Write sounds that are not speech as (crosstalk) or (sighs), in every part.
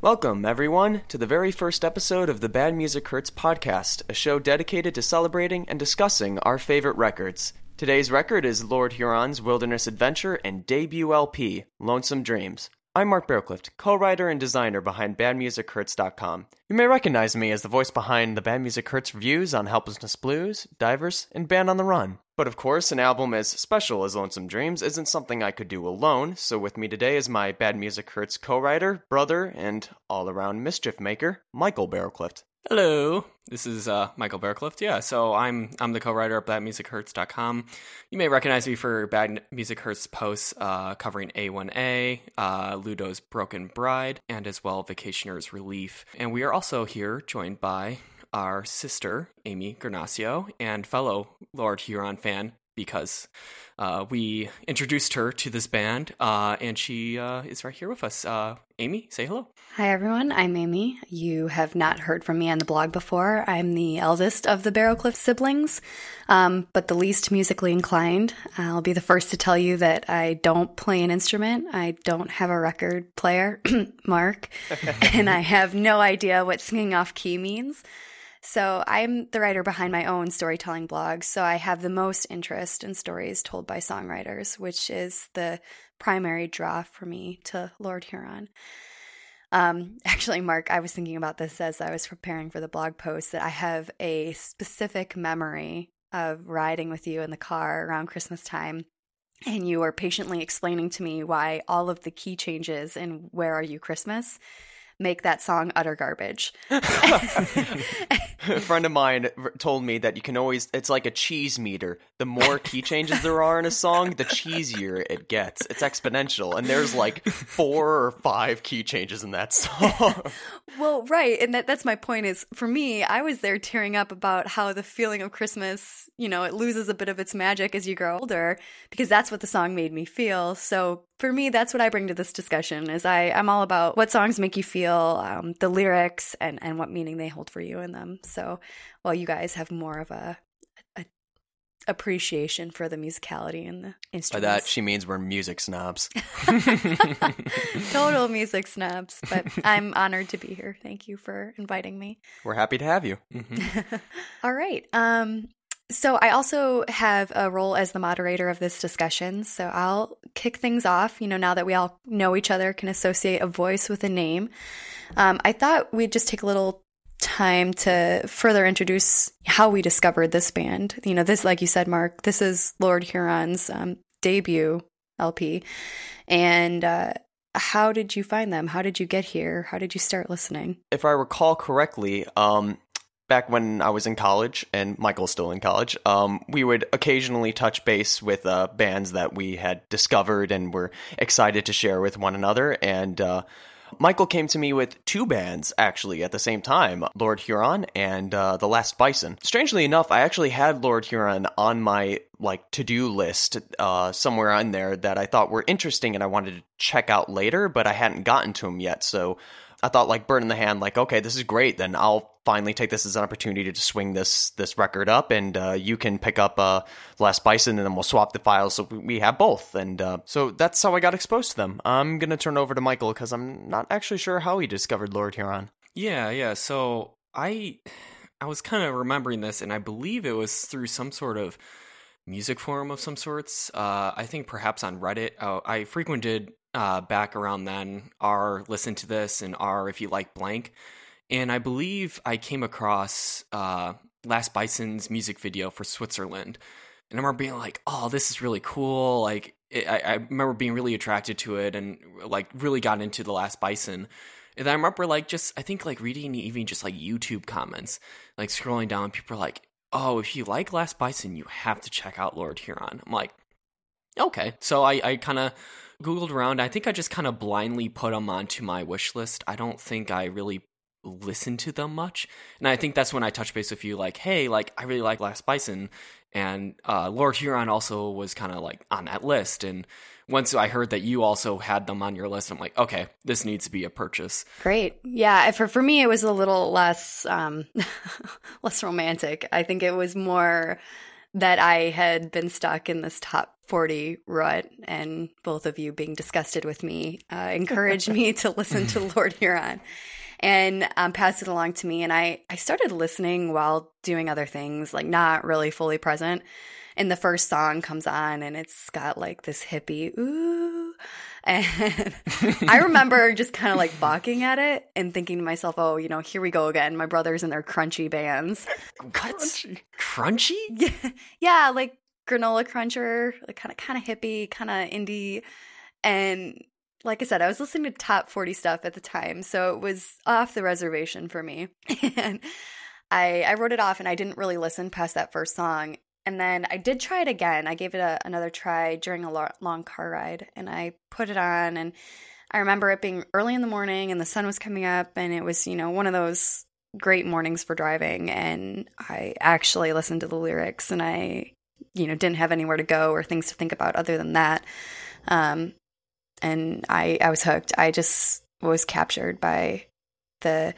Welcome, everyone, to the very first episode of the Bad Music Hurts podcast, a show dedicated to celebrating and discussing our favorite records. Today's record is Lord Huron's Wilderness Adventure and debut LP, Lonesome Dreams. I'm Mark Bearclift, co-writer and designer behind BadMusicHurts.com. You may recognize me as the voice behind the Bad Music Hurts reviews on Helplessness Blues, Divers, and Band on the Run. But of course, an album as special as Lonesome Dreams isn't something I could do alone, so with me today is my Bad Music Hurts co-writer, brother, and all-around mischief maker, Michael Bearclift. Hello, this is uh, Michael Bearclift. Yeah, so I'm I'm the co-writer of BadMusicHurts.com. You may recognize me for Bad Music Hurts posts uh, covering A1A, uh, Ludo's Broken Bride, and as well Vacationer's Relief. And we are also here joined by our sister Amy Garnacio and fellow Lord Huron fan because uh, we introduced her to this band, uh, and she uh, is right here with us. Uh, Amy, say hello. Hi, everyone. I'm Amy. You have not heard from me on the blog before. I'm the eldest of the Barrowcliff siblings, um, but the least musically inclined. I'll be the first to tell you that I don't play an instrument. I don't have a record player, (clears throat) Mark, (laughs) and I have no idea what singing off key means. So I'm the writer behind my own storytelling blog. So I have the most interest in stories told by songwriters, which is the primary draw for me to Lord Huron. Um, (laughs) actually, Mark, I was thinking about this as I was preparing for the blog post that I have a specific memory of riding with you in the car around Christmas time. And you were patiently explaining to me why all of the key changes in Where Are You Christmas make that song utter garbage. (laughs) (laughs) a friend of mine told me that you can always it's like a cheese meter. The more key changes there are in a song the cheesier it gets. It's exponential. And there's like four or five key changes in that song. (laughs) Well right. And that, that's my point is for me i was there tearing up about how the feeling of christmas you know it loses a bit of its magic as you grow older because that's what the song made me feel. So for me that's what i bring to this discussion is i i'm all about what songs make you feel um, the lyrics and and what meaning they hold for you in them so while you guys have more of a, a appreciation for the musicality and the instruments. By that, she means we're music snobs. (laughs) (laughs) Total music snobs. But I'm honored to be here. Thank you for inviting me. We're happy to have you. Mm-hmm. (laughs) All right. Um, so I also have a role as the moderator of this discussion. So I'll kick things off. You know, now that we all know each other, can associate a voice with a name. Um, I thought we'd just take a little time to further introduce how we discovered this band. You know, this, like you said, Mark, this is Lord Huron's um, debut LP. And uh, how did you find them? How did you get here? How did you start listening? If I recall correctly, um, back when I was in college, and Michael's still in college, um, we would occasionally touch base with uh, bands that we had discovered and were excited to share with one another. And uh, Michael came to me with two bands actually at the same time Lord Huron and uh, The Last Bison. Strangely enough, I actually had Lord Huron on my like to do list uh, somewhere on there that I thought were interesting and I wanted to check out later, but I hadn't gotten to them yet. So I thought like bird in the hand, like okay, this is great. Then I'll finally take this as an opportunity to swing this this record up, and uh, you can pick up uh, Last Bison, and then we'll swap the files so we have both. And uh, so that's how I got exposed to them. I'm gonna turn over to Michael because I'm not actually sure how he discovered Lord Huron. Yeah, yeah. So I I was kind of remembering this, and I believe it was through some sort of music forum of some sorts. Uh, I think perhaps on Reddit. Oh, I frequented uh, back around then r listen to this and r if you like blank and i believe i came across uh, last bison's music video for switzerland. And i remember being like oh this is really cool. Like it, I, I remember being really attracted to it and like really got into the last bison. And i remember like just i think like reading even just like youtube comments like scrolling down people are like oh if you like last bison you have to check out lord huron. I'm like okay. So i, I kind of Googled around. I think I just kind of blindly put them onto my wish list. I don't think I really listened to them much. And I think that's when I touch base with you, like, hey, like, I really like Last Bison. And uh, Lord Huron also was kind of like on that list. And once I heard that you also had them on your list, I'm like, okay, this needs to be a purchase. Great. Yeah. For, for me, it was a little less, um, (laughs) less romantic. I think it was more that I had been stuck in this top 40 rut, and both of you being disgusted with me uh, encouraged me to listen to (laughs) Lord Huron and um, passed it along to me. And I, I started listening while doing other things, like not really fully present. And the first song comes on, and it's got like this hippie, ooh. (laughs) And I remember just kind of like balking at it and thinking to myself, oh, you know, here we go again. My brothers and their crunchy bands. (laughs) What? Crunchy? Crunchy? (laughs) Yeah, yeah like granola cruncher, like kind of kind of hippie, kind of indie. And like I said, I was listening to top 40 stuff at the time, so it was off the reservation for me. (laughs) and I I wrote it off and I didn't really listen past that first song. And then I did try it again. I gave it a, another try during a lo- long car ride and I put it on and I remember it being early in the morning and the sun was coming up and it was, you know, one of those great mornings for driving and I actually listened to the lyrics and I you know didn't have anywhere to go or things to think about other than that. Um, and I I was hooked. I just was captured by the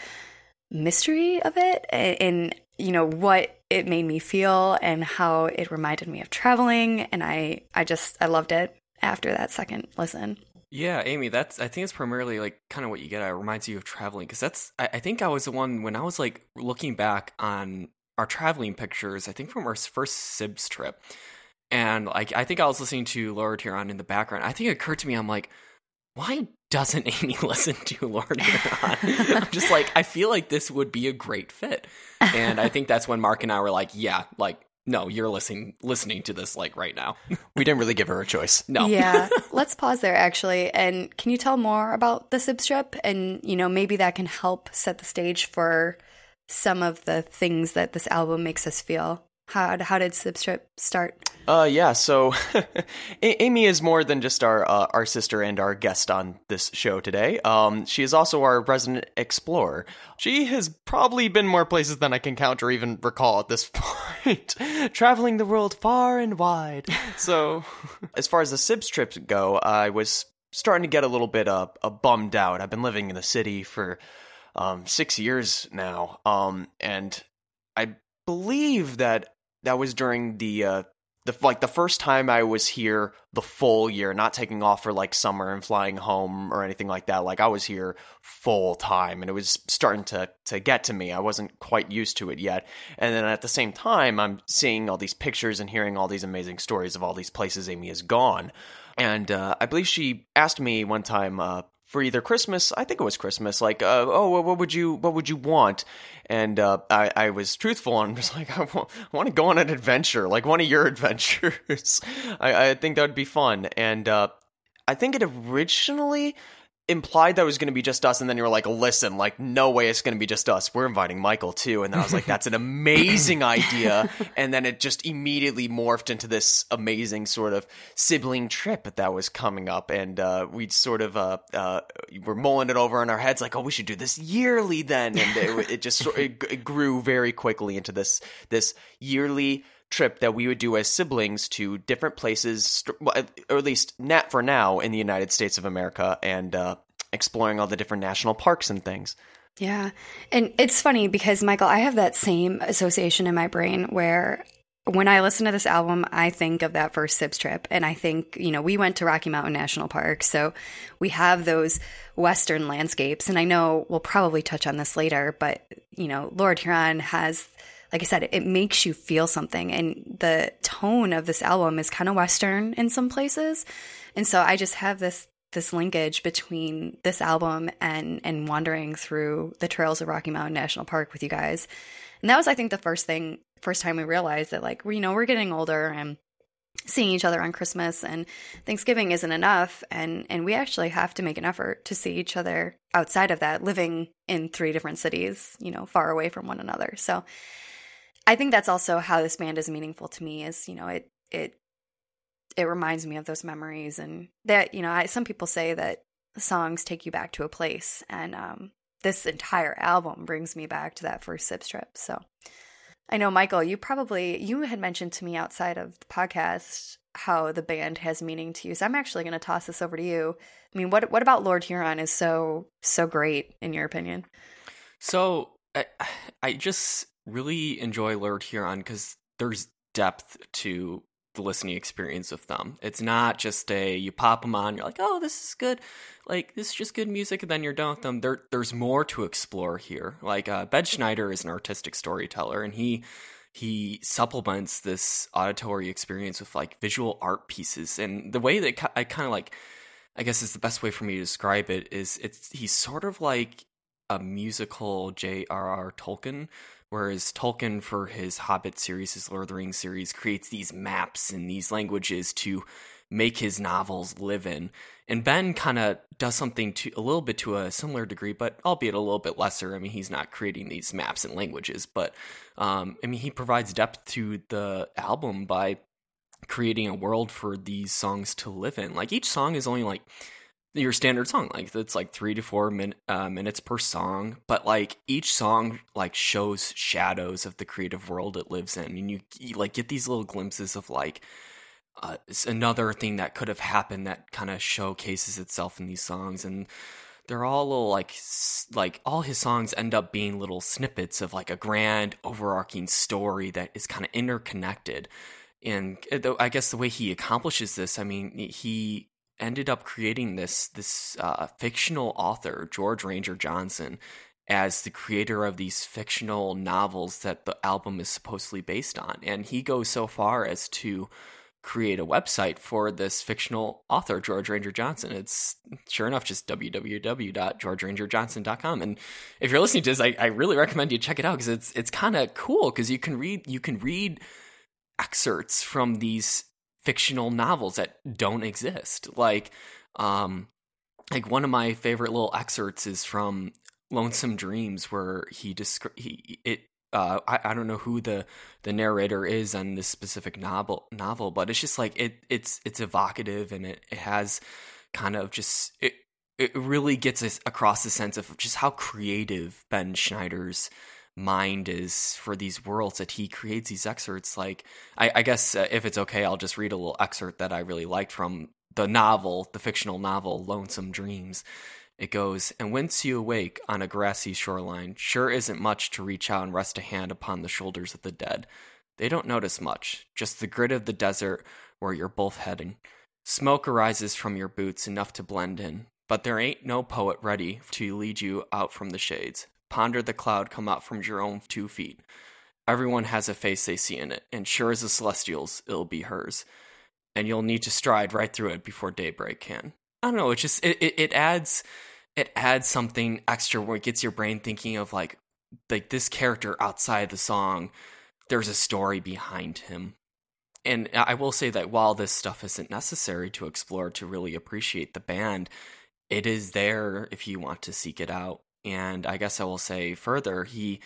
mystery of it and, and you know what it made me feel and how it reminded me of traveling and I I just I loved it after that second listen. Yeah, Amy, that's I think it's primarily like kind of what you get. It reminds you of traveling because that's I, I think I was the one when I was like looking back on our traveling pictures. I think from our first Sibs trip, and like I think I was listening to Lord Huron in the background. I think it occurred to me, I'm like, why doesn't (laughs) Amy listen to Lord Huron? I'm just like, I feel like this would be a great fit. And I think that's when Mark and I were like, yeah, like no, you're listening listening to this like right now. (laughs) we didn't really give her a choice. No. Yeah. (laughs) Let's pause there actually. And can you tell more about the Sibs trip? And, you know, maybe that can help set the stage for some of the things that this album makes us feel. How, how did Sibstrip start? Uh, yeah. So, (laughs) Amy is more than just our uh, our sister and our guest on this show today. Um, she is also our resident explorer. She has probably been more places than I can count or even recall at this (laughs) point, traveling the world far and wide. So, (laughs) as far as the Sibs trips go, I was starting to get a little bit uh, uh, bummed out. I've been living in the city for um, six years now, um, and I believe that that was during the uh, the like the first time I was here the full year, not taking off for like summer and flying home or anything like that. Like I was here full time, and it was starting to to get to me. I wasn't quite used to it yet, and then at the same time, I'm seeing all these pictures and hearing all these amazing stories of all these places Amy has gone. And uh, I believe she asked me one time, uh, for either Christmas, I think it was Christmas, like, uh, oh, what would you, what would you want? And uh, I, I was truthful and (laughs) was like, I want, I want to go on an adventure, like one of your (laughs) adventures. I, I think that would be fun. And uh, I think it originally implied that it was going to be just us, and then you were like, "Listen, like, no way it's going to be just us. We're inviting Michael too." And then I was like, "That's an amazing idea." (laughs) And then it just immediately morphed into this amazing sort of sibling trip that was coming up, and uh, we'd sort of uh, uh, were mulling it over in our heads, like, "Oh, we should do this yearly then." And it, it just it, it grew very quickly into this this yearly trip that we would do as siblings to different places, or at least net for now in the United States of America, and uh, exploring all the different national parks and things. Yeah. And it's funny because, Michael, I have that same association in my brain where when I listen to this album, I think of that first Sibs trip. And I think, you know, we went to Rocky Mountain National Park. So we have those Western landscapes. And I know we'll probably touch on this later, but, you know, Lord Huron has like I said, it makes you feel something. And the tone of this album is kind of Western in some places. And so I just have this this linkage between this album and and wandering through the trails of Rocky Mountain National Park with you guys. And that was I think the first thing first time we realized that like we you know we're getting older and seeing each other on Christmas and Thanksgiving isn't enough and and we actually have to make an effort to see each other outside of that living in three different cities, you know, far away from one another. So I think that's also how this band is meaningful to me is, you know, it it it reminds me of those memories and that, you know, I, some people say that songs take you back to a place and um this entire album brings me back to that first Sibs trip. So I know Michael, you probably you had mentioned to me outside of the podcast how the band has meaning to you. So I'm actually going to toss this over to you. I mean, what what about Lord Huron is so so great in your opinion? So I (sighs) I just really enjoy Lord Huron because there's depth to the listening experience with them. It's not just a you pop them on, you're like, oh, this is good, like this is just good music, and then you're done with them. There, there's more to explore here. Like uh, Ben Schneider is an artistic storyteller, and he he supplements this auditory experience with like visual art pieces, and the way that I kind of like, I guess is the best way for me to describe it is it's he's sort of like a musical J.R.R. Tolkien Whereas Tolkien, for his Hobbit series, his Lord of the Rings series, creates these maps and these languages to make his novels live in. And Ben kind of does something to a little bit to a similar degree, but albeit a little bit lesser. I mean, he's not creating these maps and languages, but um, I mean, he provides depth to the album by creating a world for these songs to live in. Like each song is only like your standard song like it's like three to four min, uh, minutes per song but like each song like shows shadows of the creative world it lives in and you, you like get these little glimpses of like uh, another thing that could have happened that kind of showcases itself in these songs and they're all little like like all his songs end up being little snippets of like a grand overarching story that is kind of interconnected and uh, I guess the way he accomplishes this, I mean, he ended up creating this this uh, fictional author George Ranger Johnson as the creator of these fictional novels that the album is supposedly based on, and he goes so far as to create a website for this fictional author George Ranger Johnson. It's sure enough just www.georgerangerjohnson.com. And if you're listening to this, I, I really recommend you check it out because it's it's kind of cool because you can read you can read excerpts from these fictional novels that don't exist. Like, um, like one of my favorite little excerpts is from Lonesome Dreams, where he descri- he it. Uh, I, I don't know who the the narrator is on this specific novel novel, but it's just like it it's it's evocative and it, it has kind of just it it really gets us across the sense of just how creative Ben Schneider's mind is for these worlds that he creates these excerpts like i, I guess uh, if it's okay i'll just read a little excerpt that i really liked from the novel the fictional novel lonesome dreams. It goes and whence you awake on a grassy shoreline sure isn't much to reach out and rest a hand upon the shoulders of the dead. They don't notice much just the grit of the desert where you're both heading. Smoke arises from your boots enough to blend in but there ain't no poet ready to lead you out from the shades Ponder the cloud come out from own two feet. Everyone has a face they see in it, and sure as the celestials, it'll be hers. And you'll need to stride right through it before daybreak can. I don't know. It just it, it, it adds it adds something extra where it gets your brain thinking of like like this character outside the song. There's a story behind him, and I will say that while this stuff isn't necessary to explore to really appreciate the band, it is there if you want to seek it out. And I guess I will say further, he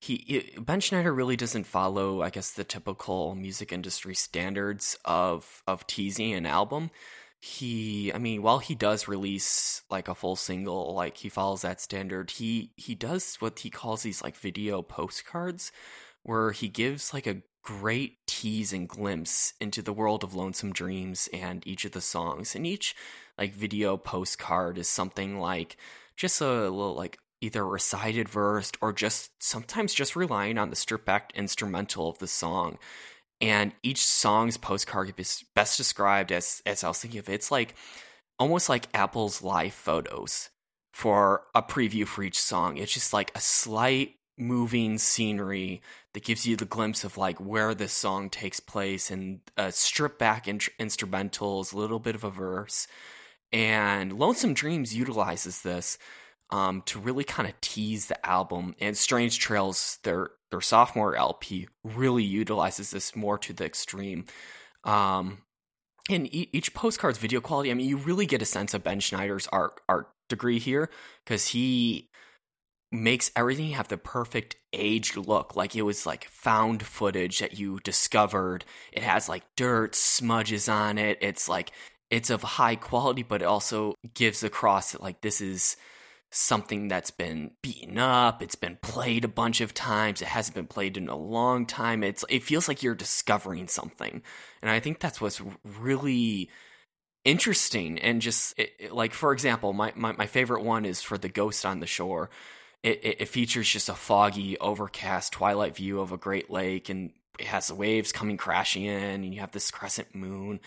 he Ben Schneider really doesn't follow, I guess, the typical music industry standards of of teasing an album. He, I mean, while he does release like a full single, like he follows that standard, he he does what he calls these like video postcards, where he gives like a great tease and glimpse into the world of Lonesome Dreams and each of the songs. And each like video postcard is something like just a little like either recited verse or just sometimes just relying on the stripped back instrumental of the song. And each song's postcard is best described as as I was thinking of it, it's like almost like Apple's live photos for a preview for each song. It's just like a slight moving scenery that gives you the glimpse of like where this song takes place and a stripped back in- instrumentals, a little bit of a verse and Lonesome Dreams utilizes this um, to really kind of tease the album. And Strange Trails, their their sophomore LP, really utilizes this more to the extreme. Um, and each postcard's video quality, I mean, you really get a sense of Ben Schneider's art art degree here because he makes everything have the perfect aged look like it was like found footage that you discovered it has like dirt smudges on it it's like it's of high quality, but it also gives across that like this is something that's been beaten up, it's been played a bunch of times, it hasn't been played in a long time. It's it feels like you're discovering something. And I think that's what's really interesting and just it, it, like for example, my, my my favorite one is for the ghost on the shore. It, it, it features just a foggy, overcast twilight view of a great lake and it has the waves coming crashing in, and you have this crescent moon,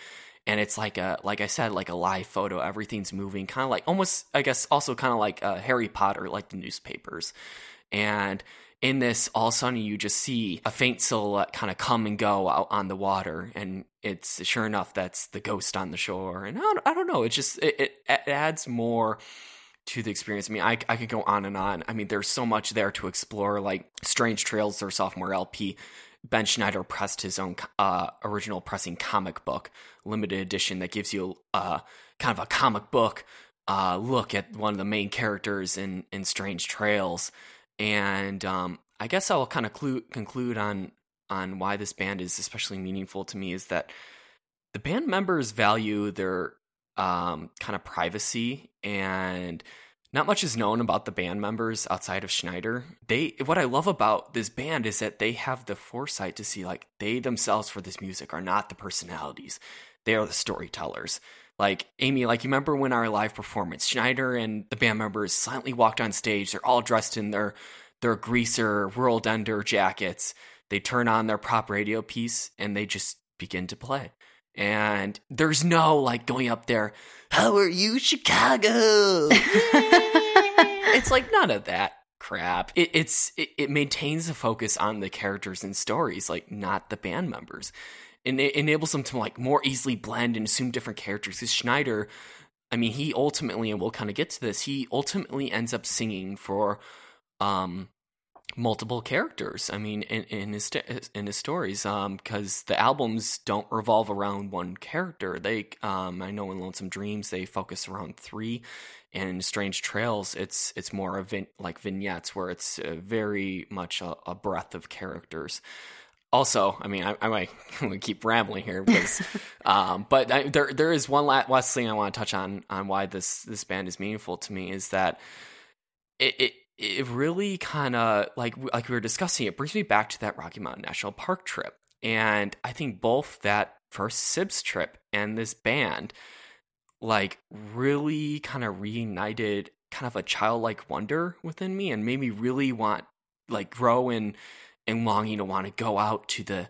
and it's like a like I said, like a live photo. Everything's moving, kind of like almost, I guess, also kind of like uh, Harry Potter, like the newspapers, and in this, all of a sudden you just see a faint silhouette kind of come and go out on the water, and it's sure enough that's the ghost on the shore. And I don't, I don't know, it just it, it, it adds more to the experience. I mean, I, I could go on and on. I mean, there's so much there to explore, like Strange Trails, their sophomore LP. Ben Schneider pressed his own uh, original pressing comic book, limited edition, that gives you uh, kind of a comic book uh, look at one of the main characters in, in Strange Trails. And um, I guess I'll kind of clu- conclude on on why this band is especially meaningful to me is that the band members value their um, kind of privacy and not much is known about the band members outside of Schneider. They what I love about this band is that they have the foresight to see like they themselves for this music are not the personalities. They are the storytellers. Like Amy, like you remember when our live performance, Schneider and the band members silently walked on stage. They're all dressed in their their greaser world ender jackets. They turn on their prop radio piece and they just begin to play. And there's no like going up there, how are you, Chicago? (laughs) it's like none of that crap. It, it's it, it maintains the focus on the characters and stories, like not the band members and it enables them to like more easily blend and assume different characters. Because Schneider, I mean, he ultimately, and we'll kind of get to this, he ultimately ends up singing for um, multiple characters. I mean, in, in his in his stories, because um, the albums don't revolve around one character. They, um, I know, in Lonesome Dreams, they focus around three. And Strange Trails, it's it's more of vin- like vignettes where it's uh, very much a, a breadth of characters also, I mean, I, I might (laughs) keep rambling here because, (laughs) um, but I, there there is one last thing I want to touch on on why this this band is meaningful to me is that it it, it really kind of like like we were discussing it brings me back to that Rocky Mountain National Park trip, and I think both that first Sibs trip and this band like really kind of reunited kind of a childlike wonder within me and made me really want like grow in and longing to want to go out to the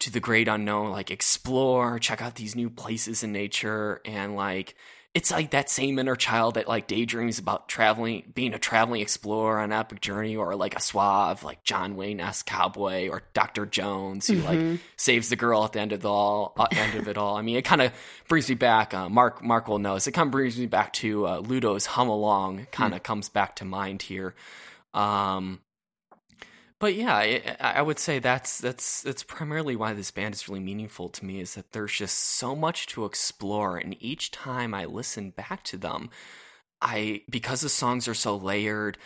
to the great unknown, like explore, check out these new places in nature, and like it's like that same inner child that like daydreams about traveling, being a traveling explorer on an epic journey, or like a suave, like John Wayne esque cowboy, or Doctor Jones who mm-hmm. like saves the girl at the end of the all, uh, end of it all. I mean, it kind of brings me back. Uh, Mark Mark will know. It kind of brings me back to uh, Ludo's "Hum Along." Kind of mm. comes back to mind here. Um, but yeah, I, I would say that's that's that's primarily why this band is really meaningful to me. Is that there's just so much to explore, and each time I listen back to them, I because the songs are so layered,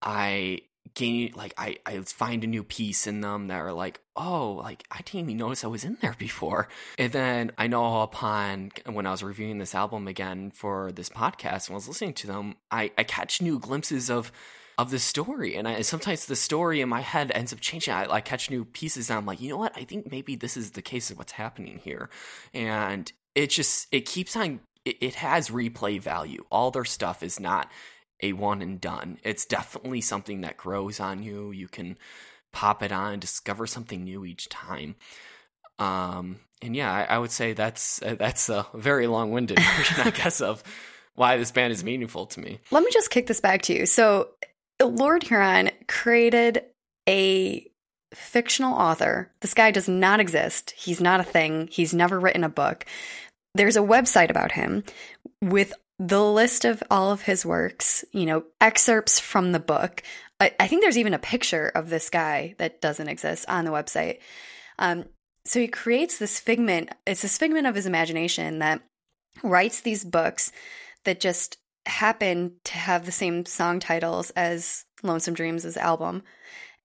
I gain like I I find a new piece in them that are like oh like I didn't even notice I was in there before, and then I know upon when I was reviewing this album again for this podcast and I was listening to them, I I catch new glimpses of of the story. And I, sometimes the story in my head ends up changing. I, I catch new pieces and I'm like, you know what? I think maybe this is the case of what's happening here. And it just, it keeps on, it, it has replay value. All their stuff is not a one and done. It's definitely something that grows on you. You can pop it on and discover something new each time. Um, and yeah, I, I would say that's uh, that's a very long winded (laughs) version, I guess, of why this band is meaningful to me. Let me just kick this back to you. So Lord Huron created a fictional author. This guy does not exist. He's not a thing. He's never written a book. There's a website about him with the list of all of his works, you know, excerpts from the book. I, I think there's even a picture of this guy that doesn't exist on the website. Um, so he creates this figment, it's this figment of his imagination that writes these books that just happen to have the same song titles as Lonesome Dreams' album.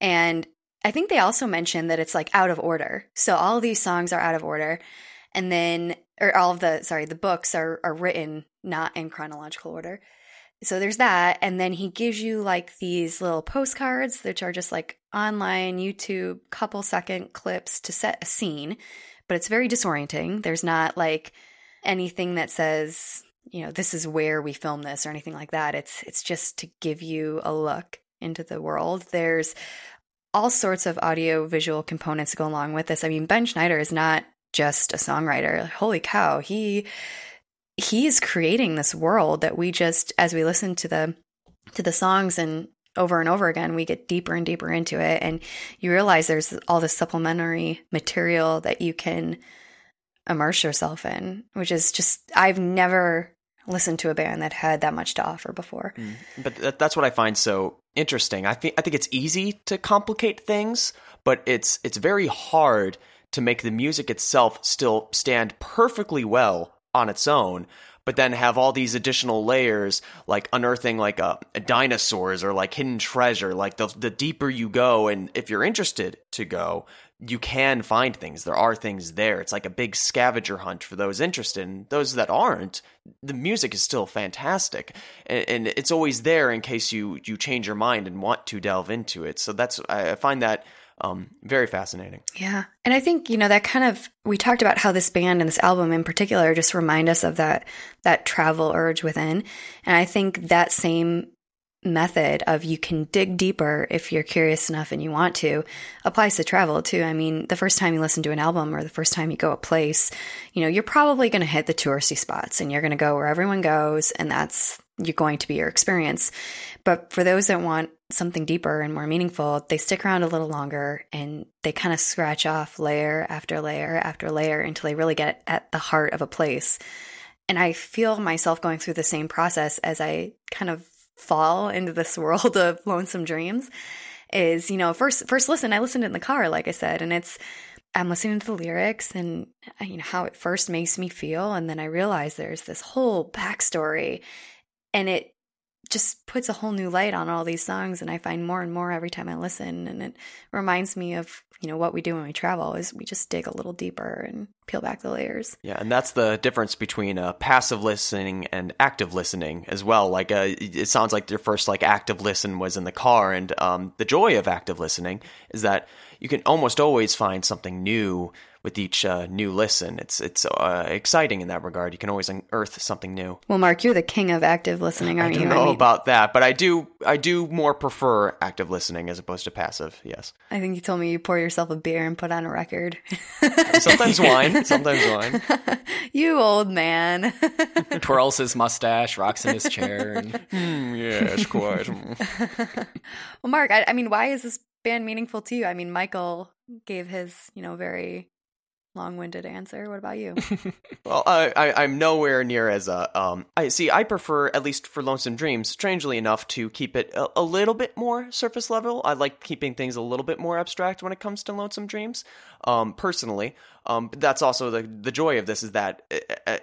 And I think they also mentioned that it's like out of order. So all of these songs are out of order. And then, or all of the, sorry, the books are, are written not in chronological order. So there's that. And then he gives you like these little postcards, which are just like online YouTube couple second clips to set a scene, but it's very disorienting. There's not like anything that says, you know, this is where we film this or anything like that. It's it's just to give you a look into the world. There's all sorts of audio visual components go along with this. I mean, Ben Schneider is not just a songwriter. Holy cow, he he's creating this world that we just as we listen to the to the songs and over and over again we get deeper and deeper into it and you realize there's all this supplementary material that you can immerse yourself in which is just I've never listened to a band that had that much to offer before. Mm. But that, that's what I find so interesting. I think I think it's easy to complicate things, but it's it's very hard to make the music itself still stand perfectly well on its own but then have all these additional layers like unearthing like a, a, dinosaurs or like hidden treasure like the the deeper you go and if you're interested to go you can find things there are things there it's like a big scavenger hunt for those interested and those that aren't the music is still fantastic and, and it's always there in case you you change your mind and want to delve into it so that's i find that um, very fascinating. Yeah. And I think, you know, that kind of we talked about how this band and this album in particular just remind us of that that travel urge within. And I think that same method of you can dig deeper if you're curious enough and you want to applies to travel too. I mean, the first time you listen to an album or the first time you go a place, you know, you're probably going to hit the touristy spots and you're going to go where everyone goes and that's you're going to be your experience. But for those that want something deeper and more meaningful, they stick around a little longer and they kind of scratch off layer after layer after layer until they really get at the heart of a place. And I feel myself going through the same process as I kind of fall into this (laughs) world of lonesome dreams is, you know, first first listen, I listened in the car like I said, and it's I'm listening to the lyrics and uh, you know how it first makes me feel. And then I realize there's this whole backstory and it just puts a whole new light on all these songs and I find more and more every time I listen and it reminds me of you know what we do when we travel is we just dig a little deeper and peel back the layers. Yeah, and that's the difference between uh, passive listening and active listening as well. Like uh, it sounds like your first like active listen was in the car, and um, the joy of active listening is that you can almost always find something new with each uh, new listen. It's it's uh, exciting in that regard. You can always unearth something new. Well, Mark, you're the king of active listening, aren't you? I don't know I mean, about that, but I do I do more prefer active listening as opposed to passive. Yes. I think you told me you pour yourself a beer and put on a record. sometimes (laughs) wine, sometimes wine. (laughs) you old man. (laughs) Twirls his mustache, rocks in his chair. And... Mm, yes, quite. well, Mark, I, I mean, why is this band meaningful to you? I mean, Michael gave his, you know, very long-winded answer. What about you? (laughs) well, I, I am nowhere near as a um. I see. I prefer at least for Lonesome Dreams, strangely enough, to keep it a, a, little bit more surface level. I like keeping things a little bit more abstract when it comes to Lonesome Dreams. Um, personally, um, but that's also the the joy of this is that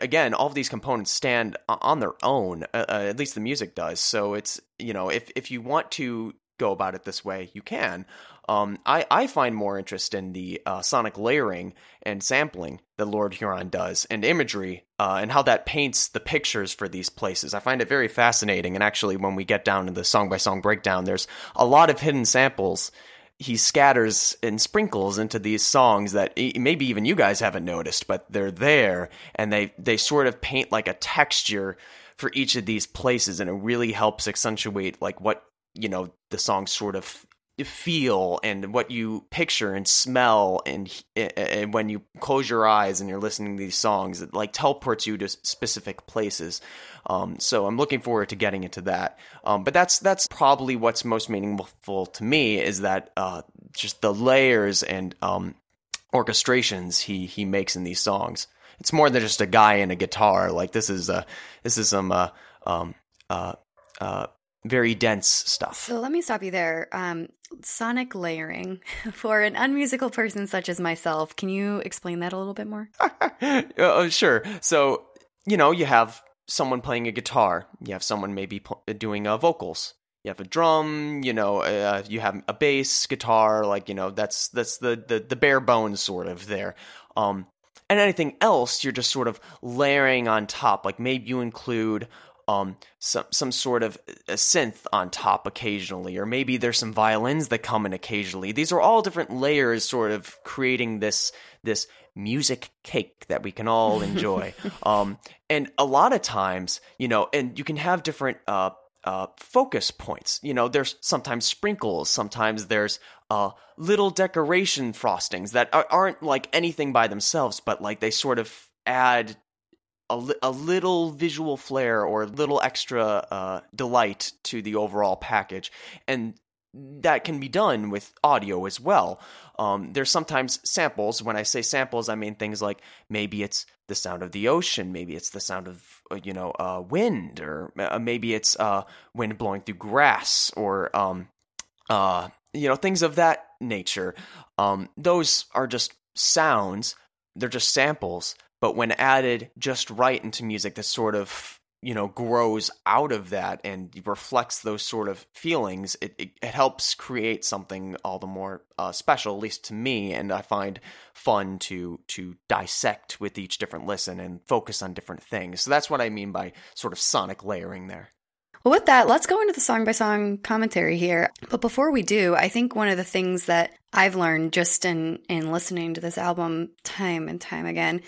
again, all of these components stand on their own. Uh, uh, at least the music does. So it's you know if if you want to go about it this way, you can. Um, I, I find more interest in the uh, sonic layering and sampling that Lord Huron does, and imagery, uh, and how that paints the pictures for these places. I find it very fascinating. And actually, when we get down to the song by song breakdown, there's a lot of hidden samples he scatters and sprinkles into these songs that maybe even you guys haven't noticed, but they're there, and they they sort of paint like a texture for each of these places, and it really helps accentuate like what you know the songs sort of feel and what you picture and smell and, and when you close your eyes and you're listening to these songs it like teleports you to specific places. Um, so i'm looking forward to getting into that. Um, but that's that's probably what's most meaningful to me is that uh, just the layers and um, orchestrations he he makes in these songs. It's more than just a guy and a guitar. Like this is uh this is some uh, um, uh, uh, very dense stuff. So let me stop you there. Um, sonic layering (laughs) for an unmusical person such as myself. Can you explain that a little bit more? (laughs) uh, sure. So you know, you have someone playing a guitar. You have someone maybe doing uh, vocals. You have a drum. You know, uh, you have a bass guitar. Like you know, that's that's the the, the bare bones sort of there. Um, and anything else, you're just sort of layering on top. Like maybe you include um, some some sort of a synth on top occasionally, or maybe there's some violins that come in occasionally. These are all different layers, sort of creating this this music cake that we can all (laughs) enjoy. um, and a lot of times, you know, and you can have different uh, uh, focus points. You know, there's sometimes sprinkles, sometimes there's uh, little decoration frostings that are, aren't like anything by themselves, but like they sort of add a, li- a little visual flair or a little extra uh, delight to the overall package. And that can be done with audio as well. Um, there's sometimes samples. When I say samples, I mean things like maybe it's the sound of the ocean, maybe it's the sound of uh, you know uh, wind, or uh, maybe it's uh, wind blowing through grass, or um, uh, you know things of that nature. Um, those are just sounds. They're just samples, but when added just right into music, that sort of you know grows out of that and reflects those sort of feelings it, it, it helps create something all the more uh, special at least to me and i find fun to to dissect with each different listen and focus on different things so that's what i mean by sort of sonic layering there well, with that, let's go into the song by song commentary here. But before we do, I think one of the things that I've learned just in, in listening to this album time and time again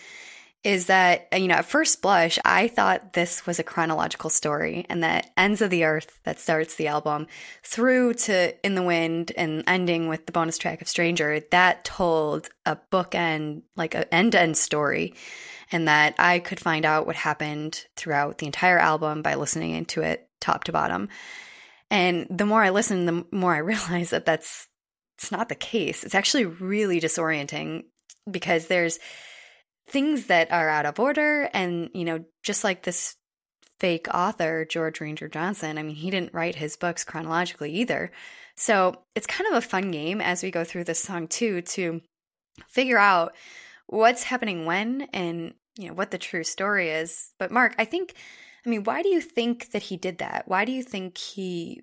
is that, you know, at first blush, I thought this was a chronological story and that Ends of the Earth that starts the album through to In the Wind and ending with the bonus track of Stranger, that told a bookend, like an end to end story. And that I could find out what happened throughout the entire album by listening into it top to bottom. And the more I listen, the more I (laughs) realize that that's it's not the case. It's actually really disorienting because there's things that are out of order and you know just like this fake author george ranger johnson i mean he didn't write his books chronologically either. So it's kind of a fun game as we go through this song too to figure out what's happening when and you know what the true story is. But mark i think i mean why do you think that he did that? Why do you think he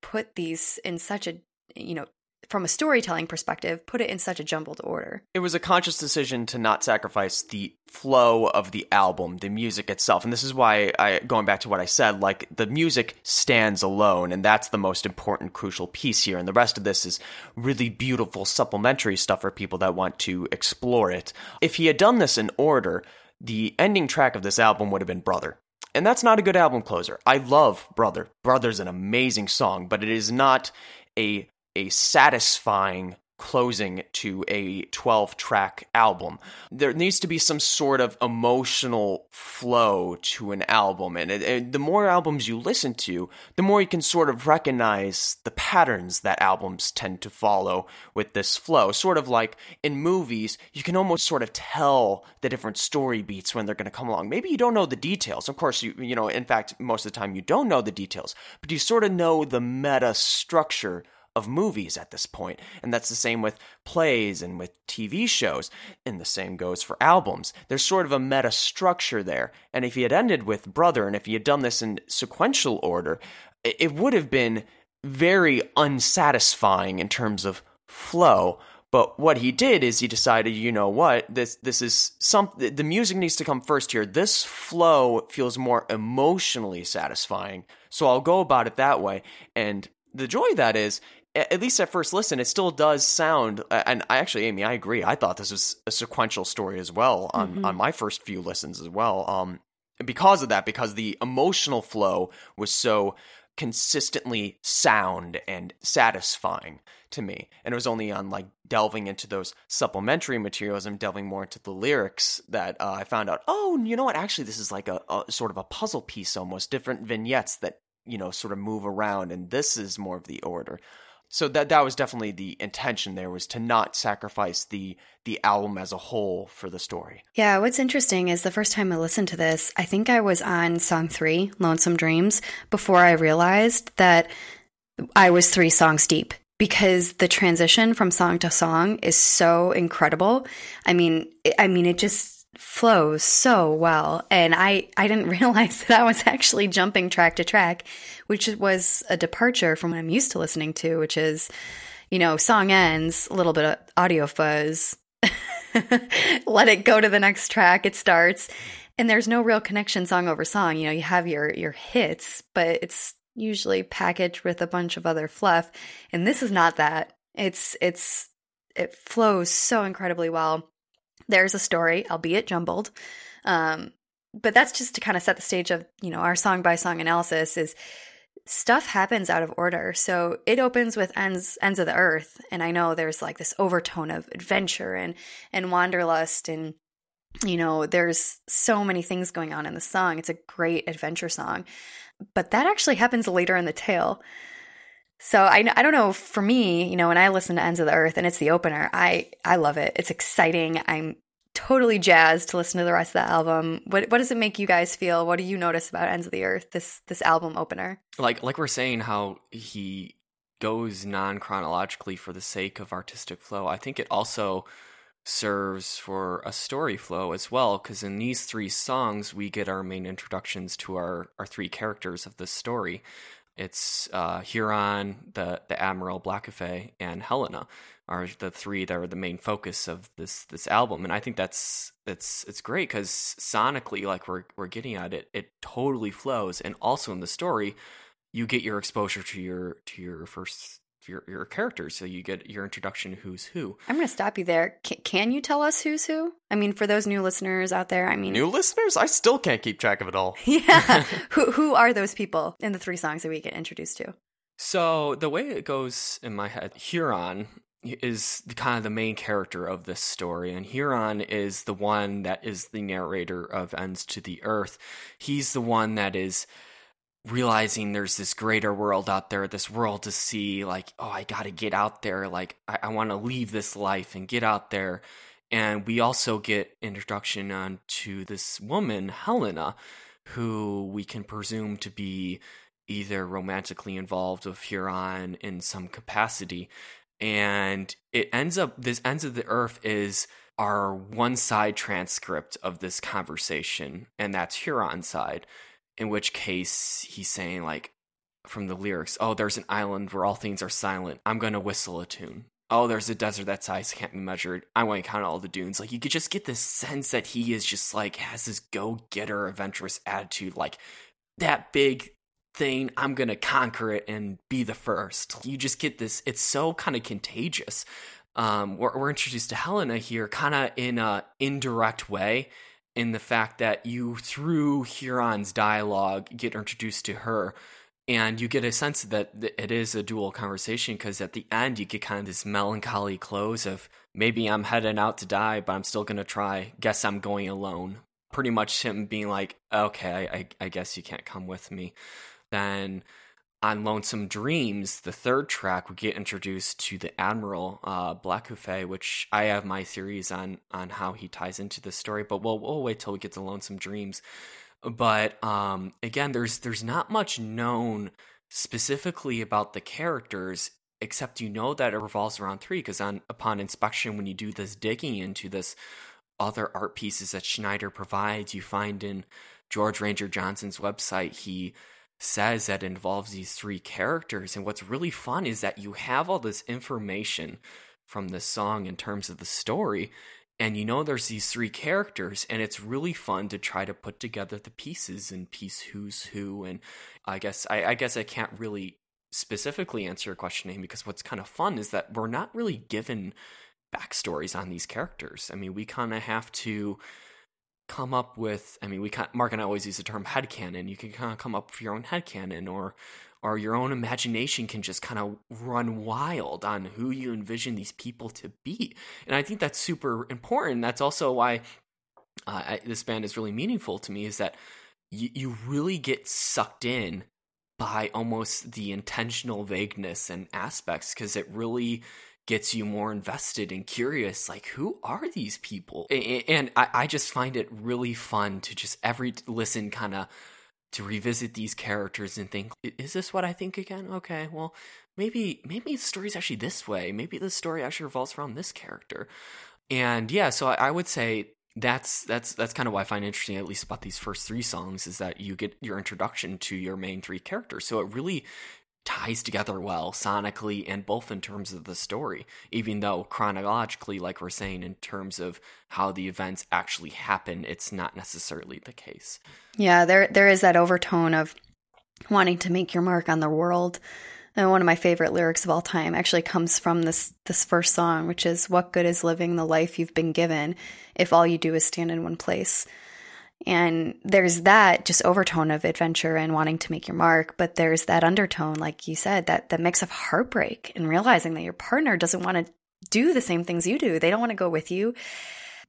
put these in such a you know from a storytelling perspective, put it in such a jumbled order. It was a conscious decision to not sacrifice the flow of the album, the music itself. And this is why I going back to what I said, like the music stands alone and that's the most important crucial piece here. And the rest of this is really beautiful supplementary stuff for people that want to explore it. If he had done this in order, the ending track of this album would have been Brother. And that's not a good album closer. I love Brother. Brother's an amazing song, but it is not a a satisfying closing to a 12 track album. There needs to be some sort of emotional flow to an album. And, it, the more albums you listen to, the more you can sort of recognize the patterns that albums tend to follow with this flow. Sort of like in movies, you can almost sort of tell the different story beats when they're going to come along. Maybe you don't know the details. Of course, you, you know, in fact, most of the time you don't know the details, but you sort of know the meta structure of movies at this point. And that's the same with plays and with TV shows. And the same goes for albums. There's sort of a meta structure there. And if he had ended with Brother and if he had done this in sequential order, it would have been very unsatisfying in terms of flow. But what he did is he decided, you know what, this this is some the music needs to come first here. This flow feels more emotionally satisfying. So I'll go about it that way. And the joy that is at least at first listen, it still does sound. And I actually, Amy, I agree. I thought this was a sequential story as well on mm-hmm. on my first few listens as well. Um, because of that, because the emotional flow was so consistently sound and satisfying to me. And it was only on like delving into those supplementary materials and delving more into the lyrics that uh, I found out, oh, you know what? Actually, this is like a, a, sort of a puzzle piece almost, different vignettes that, you know, sort of move around. And this is more of the order so that that was definitely the intention there was to not sacrifice the the album as a whole for the story. Yeah, what's interesting is the first time I listened to this, I think I was on song 3, Lonesome Dreams, before I realized that I was 3 songs deep because the transition from song to song is so incredible. I mean, I mean it just flows so well. And i i didn't (laughs) realize that i was actually jumping track to track which was a departure from what i'm used to listening to which is you know song ends a little bit of audio fuzz (laughs) let it go to the next track it starts and there's no real connection song over song. You know you have your your hits but it's usually packaged with a bunch of other fluff. And this is not that. It's it's it flows so incredibly well there's a story, albeit jumbled. Um, but that's just to kind of set the stage of, you know, our song by song analysis is stuff happens out of order. So it opens with ends ends of the earth, and I know there's like this overtone of adventure and and wanderlust and you know, there's so many things going on in the song. It's a great adventure song. But that actually happens later in the tale. So I, I don't know for me, you know, when I listen to Ends of the Earth and it's the opener, I I love it. It's exciting. I'm totally jazzed to listen to the rest of the album. What what does it make you guys feel? What do you notice about Ends of the Earth this this album opener? Like like we're saying how he goes non chronologically for the sake of artistic flow. I think it also serves for a story flow as well because in these three songs we get our main introductions to our our three characters of the story it's uh, Huron, the the Admiral Blackafe, and Helena are the three that are the main focus of this this album, and I think that's it's it's great because sonically, like we're we're getting at it, it totally flows, and also in the story, you get your exposure to your to your first your your characters, so you get your introduction to who's who. I'm going to stop you there. C- can you tell us who's who? I mean, for those new listeners out there, I mean, New listeners? I still can't keep track of it all. (laughs) yeah, (laughs) who who are those people in the three songs that we get introduced to? So the way it goes in my head, Huron is the, kind of the main character of this story, and Huron is the one that is the narrator of Ends to the Earth. He's the one that is realizing there's this greater world out there, this world to see, like, oh, I got to get out there. Like, I, I want to leave this life and get out there. And we also get introduction on to this woman, Helena, who we can presume to be either romantically involved with Huron in some capacity. And it ends up, this ends of the earth is our one side transcript of this conversation, and that's Huron's side in which case he's saying like from the lyrics, "Oh, there's an island where all things are silent. I'm gonna whistle a tune." Oh, there's a desert that size can't be measured. I want to count all the dunes. Like you could just get this sense that he is just like has this go-getter, adventurous attitude. Like that big thing, I'm gonna conquer it and be the first. You just get this. It's so kind of contagious. Um, we're, we're introduced to Helena here, kind of in a indirect way in the fact that you, through Huron's dialogue, get introduced to her. And you get a sense that it is a dual conversation because at the end you get kind of this melancholy close of maybe I'm heading out to die, but I'm still going to try. Guess I'm going alone. Pretty much him being like, okay, I, I guess you can't come with me. Then on Lonesome Dreams, the third track, we get introduced to the Admiral uh, Blackafe, which I have my theories on on how he ties into the story, but we'll we'll wait till we get to Lonesome Dreams. But um, again, there's there's not much known specifically about the characters, except you know that it revolves around three. Because on upon inspection, when you do this digging into this other art pieces that Schneider provides, you find in George Ranger Johnson's website he says that involves these three characters. And what's really fun is that you have all this information from this song in terms of the story. And you know there's these three characters, and it's really fun to try to put together the pieces and piece who's who. And I guess I, I guess I can't really specifically answer your question, Amy, because what's kind of fun is that we're not really given backstories on these characters. I mean, we kind of have to come up with i mean we can mark and i always use the term head headcanon. You can kind of come up with your own head headcanon or or your own imagination can just kind of run wild on who you envision these people to be. And i think that's super important. That's also why uh, I, this band is really meaningful to me is that you, you really get sucked in by almost the intentional vagueness and aspects because it really gets you more invested and curious like who are these people? And i, just find it really fun to just every listen kind of to revisit these characters and think is this what i think again? Okay well maybe maybe the story's actually this way. Maybe the story actually revolves around this character. And yeah so I, I would say that's that's that's kind of why I find interesting, at least about these first three songs, is that you get your introduction to your main three characters. So it really ties together well sonically and both in terms of the story, even though chronologically, like we're saying, in terms of how the events actually happen, it's not necessarily the case. Yeah, there there is that overtone of wanting to make your mark on the world. And one of my favorite lyrics of all time actually comes from this this first song, which is "What good is living the life you've been given if all you do is stand in one place." And there's that just overtone of adventure and wanting to make your mark, but there's that undertone, like you said, that the mix of heartbreak and realizing that your partner doesn't want to do the same things you do. They don't want to go with you.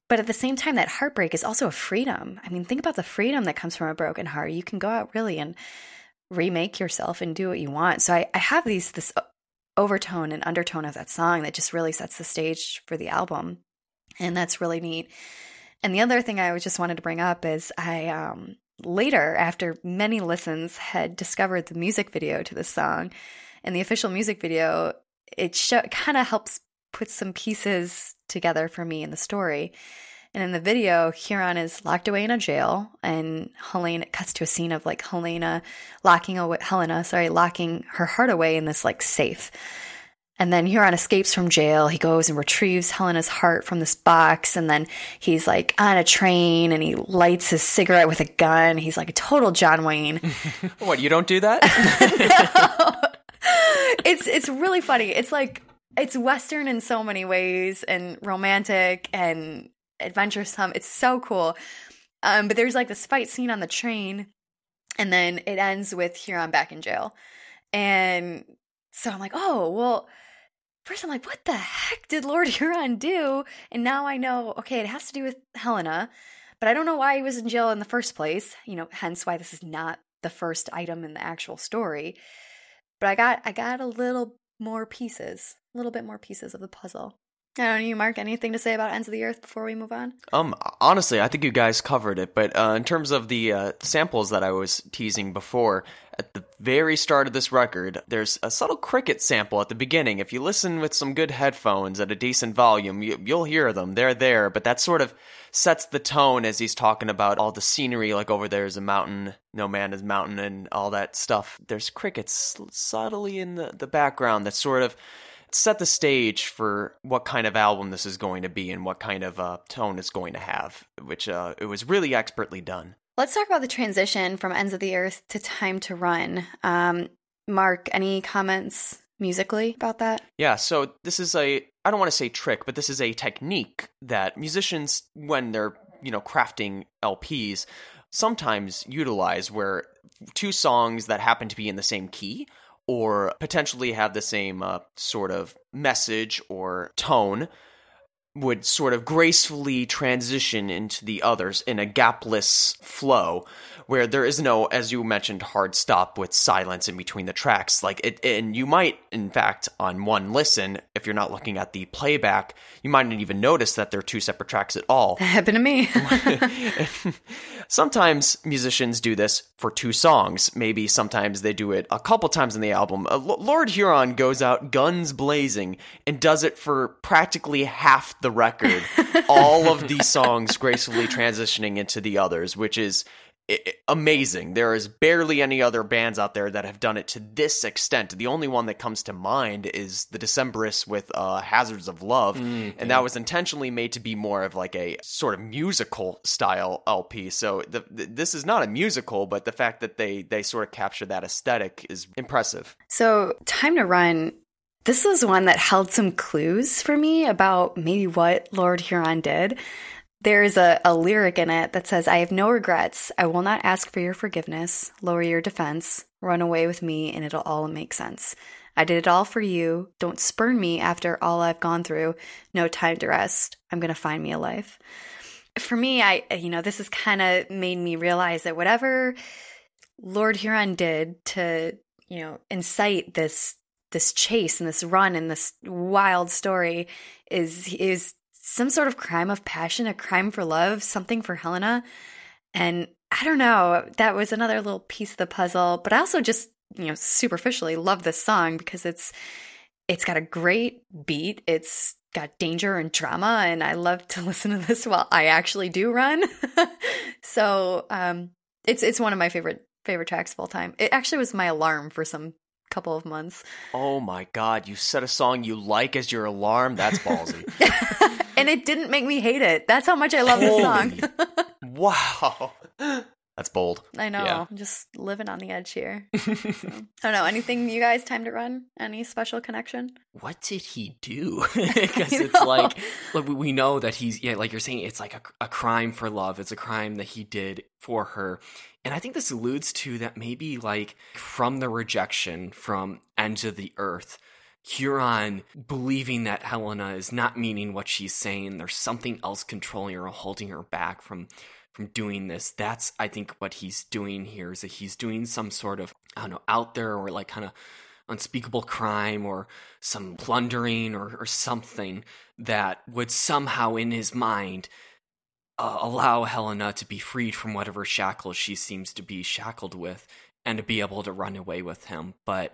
But at the same time, that heartbreak is also a freedom. I mean, think about the freedom that comes from a broken heart. You can go out really and remake yourself and do what you want. So I, I have these this overtone and undertone of that song that just really sets the stage for the album. And that's really neat. And the other thing I just wanted to bring up is I um, later, after many listens, had discovered the music video to this song. And the official music video, it kind of helps put some pieces together for me in the story. And in the video, Huron is locked away in a jail, and Helena cuts to a scene of like Helena locking away, Helena, sorry, locking her heart away in this like safe. And then Huron escapes from jail. He goes and retrieves Helena's heart from this box. And then he's like on a train and he lights his cigarette with a gun. He's like a total John Wayne. (laughs) what, you don't do that? (laughs) (laughs) it's, it's really funny. It's like, it's Western in so many ways and romantic and adventuresome. It's so cool. Um, but there's like this fight scene on the train. And then it ends with Huron back in jail. And so I'm like, oh, well, first I'm like, what the heck did Lord (laughs) Huron do? And now I know, okay, it has to do with Helena, but I don't know why he was in jail in the first place. You know, hence why this is not the first item in the actual story. But I got I got a little more pieces, a little bit more pieces of the puzzle. I don't know, you Mark, anything to say about Ends of the Earth before we move on? Um, honestly, I think you guys covered it. But uh, in terms of the uh, samples that I was teasing before, at the very start of this record, there's a subtle cricket sample at the beginning. If you listen with some good headphones at a decent volume, you, you'll hear them. They're there, but that sort of sets the tone as he's talking about all the scenery. Like over there is a mountain, no man is mountain, and all that stuff. There's crickets subtly in the, the background that sort of set the stage for what kind of album this is going to be and what kind of uh, tone it's going to have, which uh, it was really expertly done. Let's talk about the transition from Ends of the Earth to Time to Run. Um, Mark, any comments musically about that? Yeah, so this is a I don't want to say trick, but this is a technique that musicians when they're, you know, crafting LPs sometimes utilize where two songs that happen to be in the same key or potentially have the same uh, sort of message or tone would sort of gracefully transition into the others in a gapless flow where there is no as you mentioned hard stop with silence in between the tracks. Like it and you might in fact on one listen if you're not looking at the playback you might not even notice that they're two separate tracks at all. That happened to me. (laughs) (laughs) Sometimes musicians do this for two songs. Maybe sometimes they do it a couple times in the album. Uh, lord huron goes out guns blazing and does it for practically half the record, (laughs) all of these songs gracefully transitioning into the others, which is amazing. There is barely any other bands out there that have done it to this extent. The only one that comes to mind is the Decemberists with uh, Hazards of Love, mm-hmm. and that was intentionally made to be more of like a sort of musical style LP. So the, the, this is not a musical, but the fact that they they sort of capture that aesthetic is impressive. So Time to Run this was one that held some clues for me about maybe what Lord Huron did. There's a, a lyric in it that says, I have no regrets. I will not ask for your forgiveness. Lower your defense. Run away with me, and it'll all make sense. I did it all for you. Don't spurn me after all I've gone through. No time to rest. I'm going to find me a life. For me, I, you know, this has kind of made me realize that whatever Lord Huron did to, you know, incite this this chase and this run and this wild story is is some sort of crime of passion, a crime for love, something for Helena. And I don't know, that was another little piece of the puzzle, but I also just, you know, superficially love this song because it's it's got a great beat. It's got danger and drama and I love to (laughs) listen to this while I actually do run. (laughs) so, um it's it's one of my favorite favorite tracks of all time. It actually was my alarm for some couple of months. Oh my god, you set a song you like as your alarm? That's ballsy. (laughs) and it didn't make me hate it. That's how much I love this song. (laughs) wow. That's bold. I know. Yeah. I'm just living on the edge here. (laughs) So, I don't know. Anything you guys time to run? Any special connection? what did he do? (laughs) Because it's like, like we- we know that he's yeah, like you're saying, it's like a, a crime for love. It's a crime that he did for her, and I think this alludes to that maybe like from the rejection from End of the Earth. Huron believing that Helena is not meaning what she's saying. There's something else controlling her, or holding her back from from doing this. That's I think what he's doing here is that he's doing some sort of I don't know out there or like kind of unspeakable crime or some plundering or, or something that would somehow in his mind uh, allow Helena to be freed from whatever shackles she seems to be shackled with and to be able to run away with him. But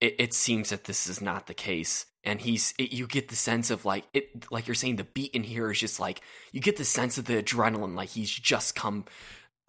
it, it seems that this is not the case. And he's, it, you get the sense of like, it, like you're saying, the beat in here is just like, you get the sense of the adrenaline, like he's just come,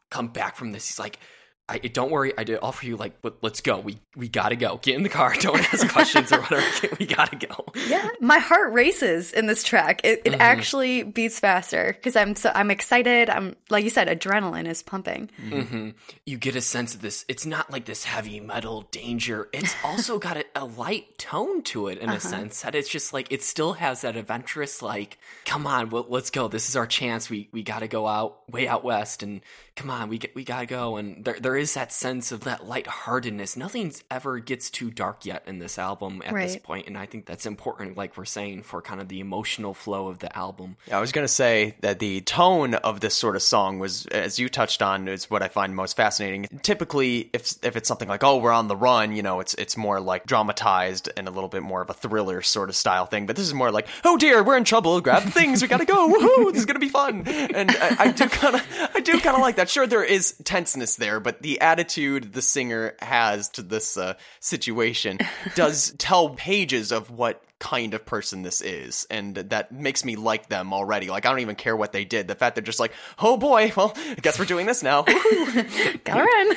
come back from this. He's like, I, don't worry, I did offer you like, let, let's go. We we gotta go. Get in the car. (laughs) Don't ask questions or whatever. (laughs) We gotta go. Yeah, my heart races in this track. It, it Mhm. actually beats faster because I'm so I'm excited. I'm like you said, adrenaline is pumping. hmm You get a sense of this. It's not like this heavy metal danger. It's (laughs) also got a, a light tone to it in a sense that it's just like it still has that adventurous like, come on, well, let's go. This is our chance. We we got to go out way out west and come on, we get, we got to go. And there there is that sense of that lightheartedness. Nothing's ever gets too dark yet in this album at this point, and I think that's important. Like we're saying for kind of the emotional flow of the album. Yeah, I was going to say that the tone of this sort of song was, as you touched on, is what I find most fascinating. Typically, if if it's something like, "Oh, we're on the run," you know, it's it's more like dramatized and a little bit more of a thriller sort of style thing. But this is more like, "Oh dear, we're in trouble. Grab things. We gotta go. Woohoo! This is gonna be fun." And I, I do kind of, I do kind of like that. Sure, there is tenseness there, but the attitude the singer has to this uh, situation (laughs) does tell pages of what kind of person this is and that makes me like them already. Like i don't even care what they did. The fact they're just like oh boy well i guess we're doing this now. (laughs) Gotta run.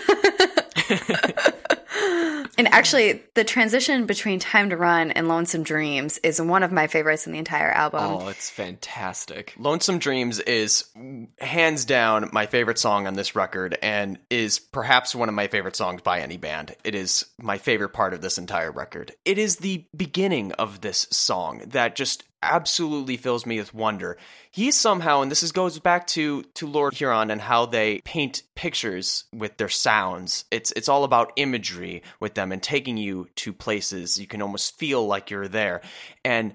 (laughs) and actually, the transition between Time to Run and Lonesome Dreams is one of my favorites in the entire album. Oh, it's fantastic. lonesome dreams is hands down my favorite song on this record and is perhaps one of my favorite songs by any band it is my favorite part of this entire record it is the beginning of this song that just absolutely fills me with wonder. He somehow and this is goes back to to lord huron and how they paint pictures with their sounds. It's it's all about imagery with them and taking you to places you can almost feel like you're there. And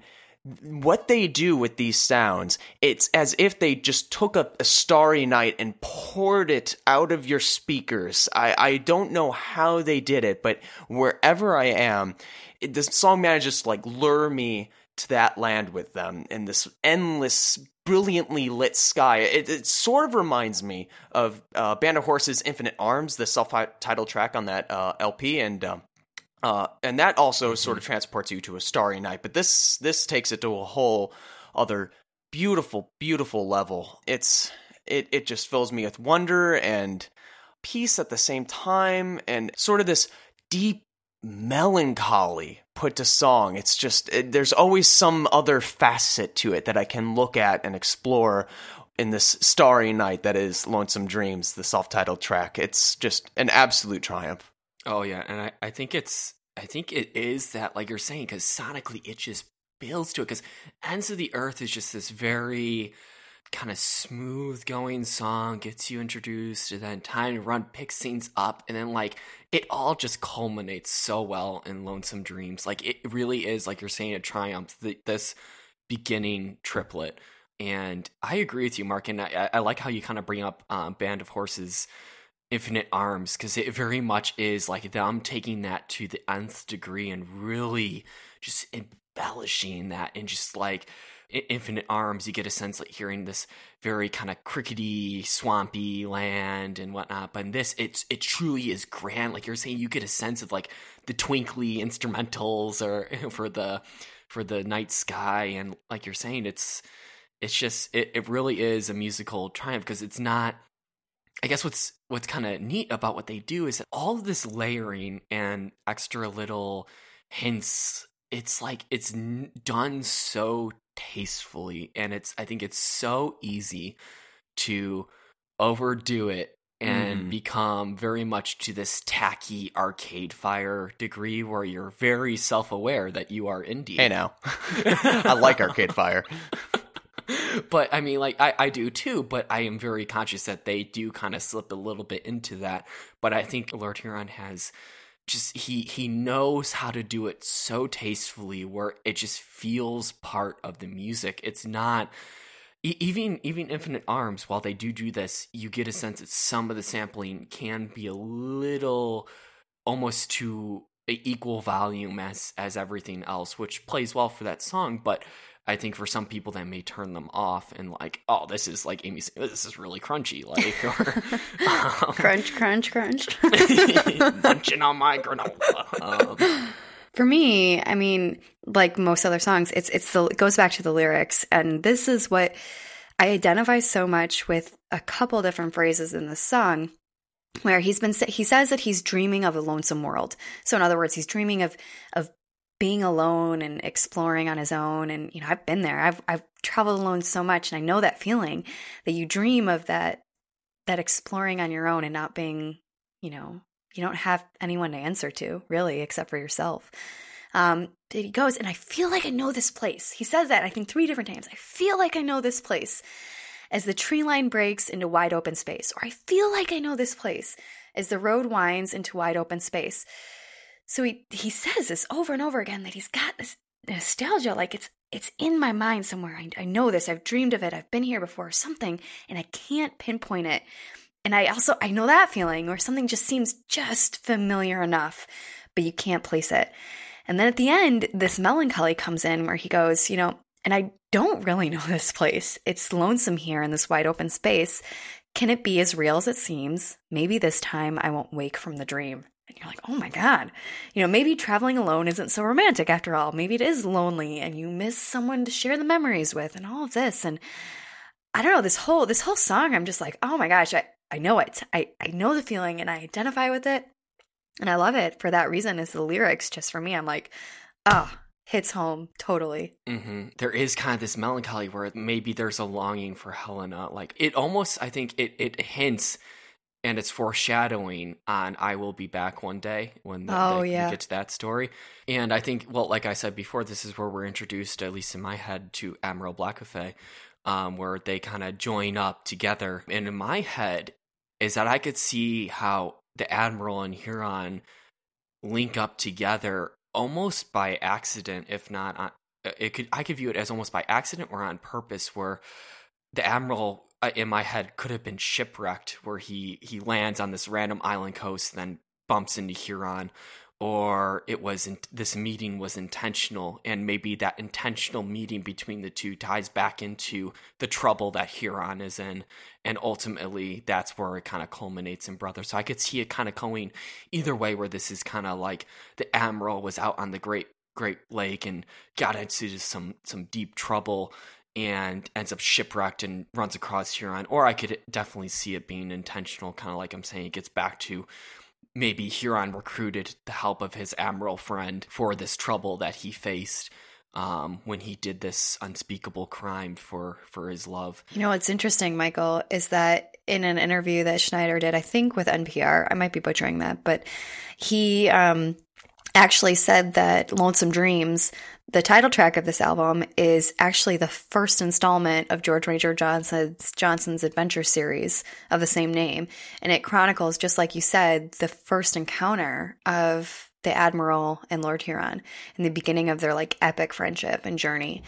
what they do with these sounds, it's as if they just took a, a starry night and poured it out of your speakers. I, I don't know how they did it, but wherever I am, it, this song manages to like lure me to that land with them in this endless, brilliantly lit sky. It, it sort of reminds me of uh, Band of Horses' Infinite Arms, the self-titled track on that uh, LP, and um, uh, and that also sort of transports you to a starry night. But this this takes it to a whole other beautiful, beautiful level. It's it it just fills me with wonder and peace at the same time, and sort of this deep melancholy put to song. It's just it, there's always some other facet to it that I can look at and explore. In this starry night that is Lonesome Dreams, the self titled track. It's just an absolute triumph. Oh yeah, and I, I think it's I think it is that like you're saying because sonically it just builds to it because Ends of the Earth is just this very kind of smooth going song gets you introduced and then time to run picks scenes up and then like it all just culminates so well in Lonesome Dreams. Like it really is like you're saying a triumph the, this beginning triplet. And I agree with you Mark and I, I like how you kind of bring up um, Band of Horses infinite arms because it very much is like them taking that to the nth degree and really just embellishing that and just like infinite arms you get a sense like hearing this very kind of crickety swampy land and whatnot but in this it's it truly is grand. Like you're saying you get a sense of like the twinkly instrumentals or (laughs) for the for the night sky and like you're saying it's it's just it, it really is a musical triumph because it's not I guess what's what's kind of neat about what they do is that all of this layering and extra little hints, it's like it's done so tastefully, and it's I think it's so easy to overdo it and Mm. become very much to this tacky arcade fire degree where you're very self aware that you are indie. Hey now, (laughs) I like Arcade Fire. but I mean, like I, I do too. But I am very conscious that they do kind of slip a little bit into that. But I think Lord Huron has just he he knows how to do it so tastefully, where it just feels part of the music. It's not even even Infinite Arms. While they do do this, you get a sense that some of the sampling can be a little almost to equal volume as as everything else, which plays well for that song, but I think for some people that may turn them off and like, oh, this is like Amy this is really crunchy, like or (laughs) um, crunch, crunch, crunch. (laughs) (laughs) munching on my granola. Um, For me, I mean, like most other songs, it's it's the it goes back to the lyrics, and this is what I identify so much with a couple different phrases in the song, where he's been he says that he's dreaming of a lonesome world. So in other words, he's dreaming of of being alone and exploring on his own. And you know, I've been there. I've I've traveled alone so much, and I know that feeling that you dream of that that exploring on your own and not being, you know, you don't have anyone to answer to really except for yourself. Um he goes and i feel like i know this place. He says that i think three different times. I feel like i know this place. As the tree line breaks into wide open space or i feel like i know this place. As the road winds into wide open space so he he says this over and over again that he's got this nostalgia like it's it's in my mind somewhere I, I know this i've dreamed of it i've been here before something and i can't pinpoint it and I also I know that feeling where something just seems just familiar enough, but you can't place it. And then at the end, this melancholy comes in where he goes, you know, and I don't really (laughs) know this place. It's lonesome here in this wide open space. Can it be as real as it seems? Maybe this time I won't wake from the dream. And you're like, oh my God. You know, maybe traveling alone isn't so romantic after all. Maybe it is lonely and you miss someone to share the memories with and all of this. And I don't know, this whole this whole song, I'm just like, oh my gosh, I, I know it. I, I know the feeling and I identify with it. And I love it for that reason. Is the lyrics just for me? I'm like, ah, oh, hits home totally. hmm There is kind of this melancholy where maybe there's a longing for Helena. Like it almost, I think it it hints and it's foreshadowing on I will be back one day when the, Oh, the- yeah. we get to that story. And I think, well, like I said before, this is where we're introduced, at least in my head, to Admiral Blackafay, um, where they kind of join up together. And in my head, is that I could see how the Admiral and Huron link up together almost by accident, if not on, it could I could view it as almost by accident or on purpose, where the admiral uh, Uh, in my head could have been shipwrecked, where he he lands on this random island coast, then bumps into Huron, or it was in, this meeting was intentional, and maybe that intentional meeting between the two ties back into the trouble that Huron is in, and ultimately that's where it kind of culminates in brother. So I could see it kind of going either way, where this is kind of like the admiral was out on the great Great Lake and got into some some deep trouble and ends up shipwrecked and runs across Huron. Or I could definitely see it being intentional, kind of like I'm saying, it gets back to maybe Huron recruited the help of his admiral friend for this trouble that he faced um, when he did this unspeakable crime for for his love. You know what's interesting, Michael, is that in an interview that Schneider did, I think with NPR, I might be butchering that, but he um, actually said that Lonesome Dreams, the title track of this album, is actually the first installment of George Ranger Johnson's Johnson's adventure series of the same name, and it chronicles, just like you said, the first encounter of the Admiral and Lord Huron in the beginning of their like epic friendship and journey.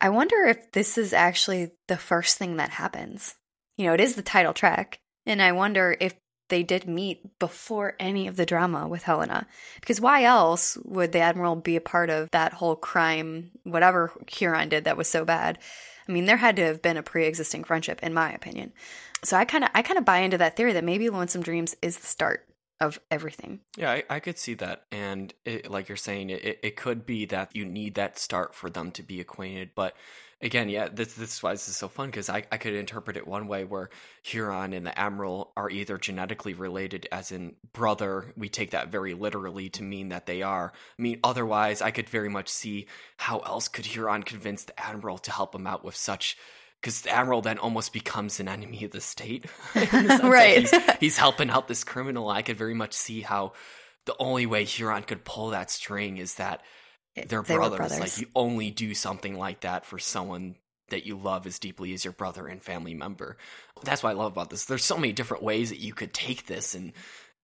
I wonder if this is actually the first thing that happens. You know, it is the title track, and I wonder if they did meet before any of the drama with Helena. Because why else would the Admiral be a part of that whole crime, whatever Huron did that was so bad? I mean, there had to have been a pre-existing friendship, in my opinion. So I kind of, I kind of buy into that theory that maybe Lonesome Dreams is the start of everything. Yeah, I, I could see that, and it, like you're saying, it, it, it could be that you need that start for them to be acquainted. But again, yeah, this this is why this is so fun because I, I could interpret it one way where Huron and the Admiral are either genetically related, as in brother. We take that very literally to mean that they are. I mean, otherwise, I could very much see how else could Huron convince the Admiral to help him out with such because the admiral then almost becomes an enemy of the state. (laughs) right. He's, he's, helping out this criminal. I could very much see how the only way Huron could pull that string is that they're they brothers. brothers. Like you only do something like that for someone that you love as deeply as your brother and family member. That's what I love about this. There's so many different ways that you could take this and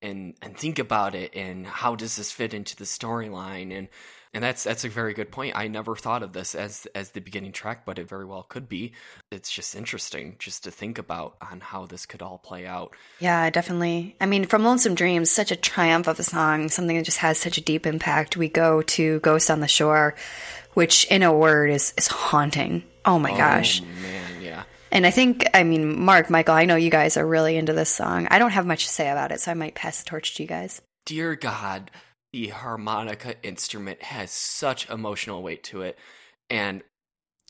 and and think about it and how does this fit into the storyline and and that's that's a very good point. I never thought of this as as the beginning track, but it very well could be. It's just interesting just to think about on how this could all play out. Yeah, definitely. I mean, from Lonesome Dreams, such a triumph of a song, something that just has such a deep impact. We go to Ghost on the Shore, which in a word is is haunting. Oh my oh, gosh. Oh, man, yeah. And I think, I mean, Mark, Michael, I know you guys are really into this song. I don't have much to say about it, so I might pass the torch to you guys. Dear God, the harmonica instrument has such emotional weight to it. And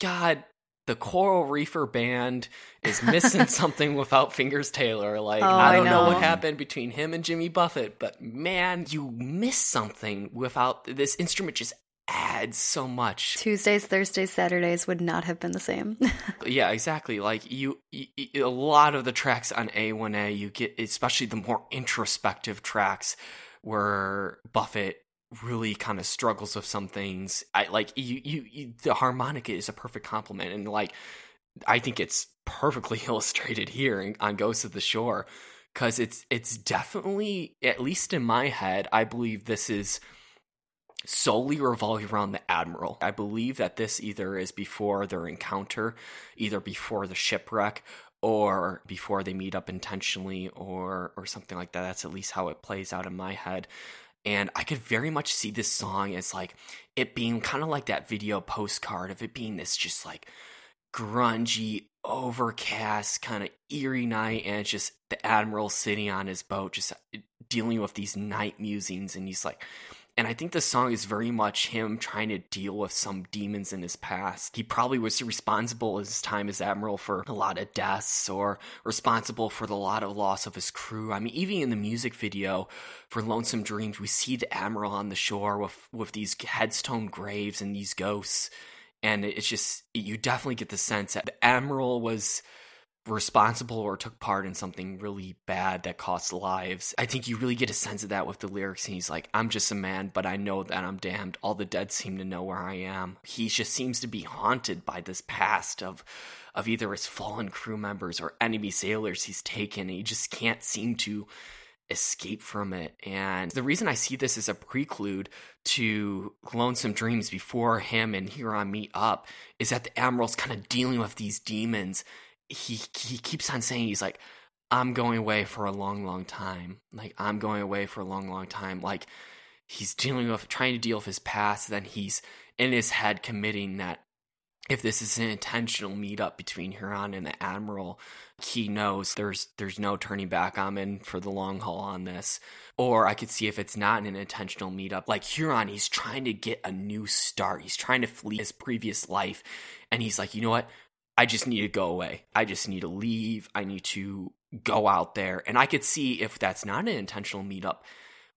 God, the Coral Reefer band is missing (laughs) something without Fingers Taylor. Like, Oh, I I don't know. know. what happened between him and Jimmy Buffett, but man, you miss something without this instrument just adds so much. Tuesdays, Thursdays, Saturdays would not have been the same. (laughs) Yeah, exactly. Like you, you, a lot of the tracks on A1A, you get, especially the more introspective tracks, where Buffett really kind of struggles with some things. I like you, you, you. The harmonica is a perfect complement, and like I think it's perfectly (laughs) illustrated here in, on Ghosts of the Shore because it's it's definitely at least in my head, I believe this is solely revolving around the admiral. I believe that this either is before their encounter, either before the shipwreck or before they meet up intentionally or or something like that. That's at least how it plays out in my head. And I could very much see this song as like it being kind of like that video postcard of it being this just like grungy, overcast, kind of eerie night, and it's just the admiral sitting on his boat, just uh, dealing with these night musings, and he's like. And I think the song is very much him trying to deal with some demons in his past. He probably was responsible in his time as admiral for a lot of deaths or responsible for the lot of loss of his crew. I mean, even in the music video for Lonesome Dreams, we see the admiral on the shore with with these headstone graves and these ghosts and it's just you definitely get the sense that the admiral was responsible or took part in something really bad that costs lives. I think you really get a sense of that with the lyrics. And he's like, I'm just a man, but I know that I'm damned. All the dead seem to know where I am. He just seems to be haunted by this past of of either his fallen crew members or enemy sailors he's taken. He just can't seem to escape from it. And the reason I see this as a prelude to Lonesome Dreams before him and Here Huron meet up is that the Admiral's kind of dealing with these demons. He he keeps on saying he's like, I'm going away for a long, long time. Like I'm going away for a long, long time. Like he's dealing with trying to deal with his past, then he's in his head committing that if this is an intentional meetup between Huron and the Admiral, he knows there's there's no turning back. I'm in for the long haul on this. Or I could see if it's not an intentional meetup, like Huron, he's trying to get a new start. He's trying to flee his previous life, and he's like, you know what? I just need to go away. I just need to leave. I need to go out there. And I could see if that's not an intentional meetup,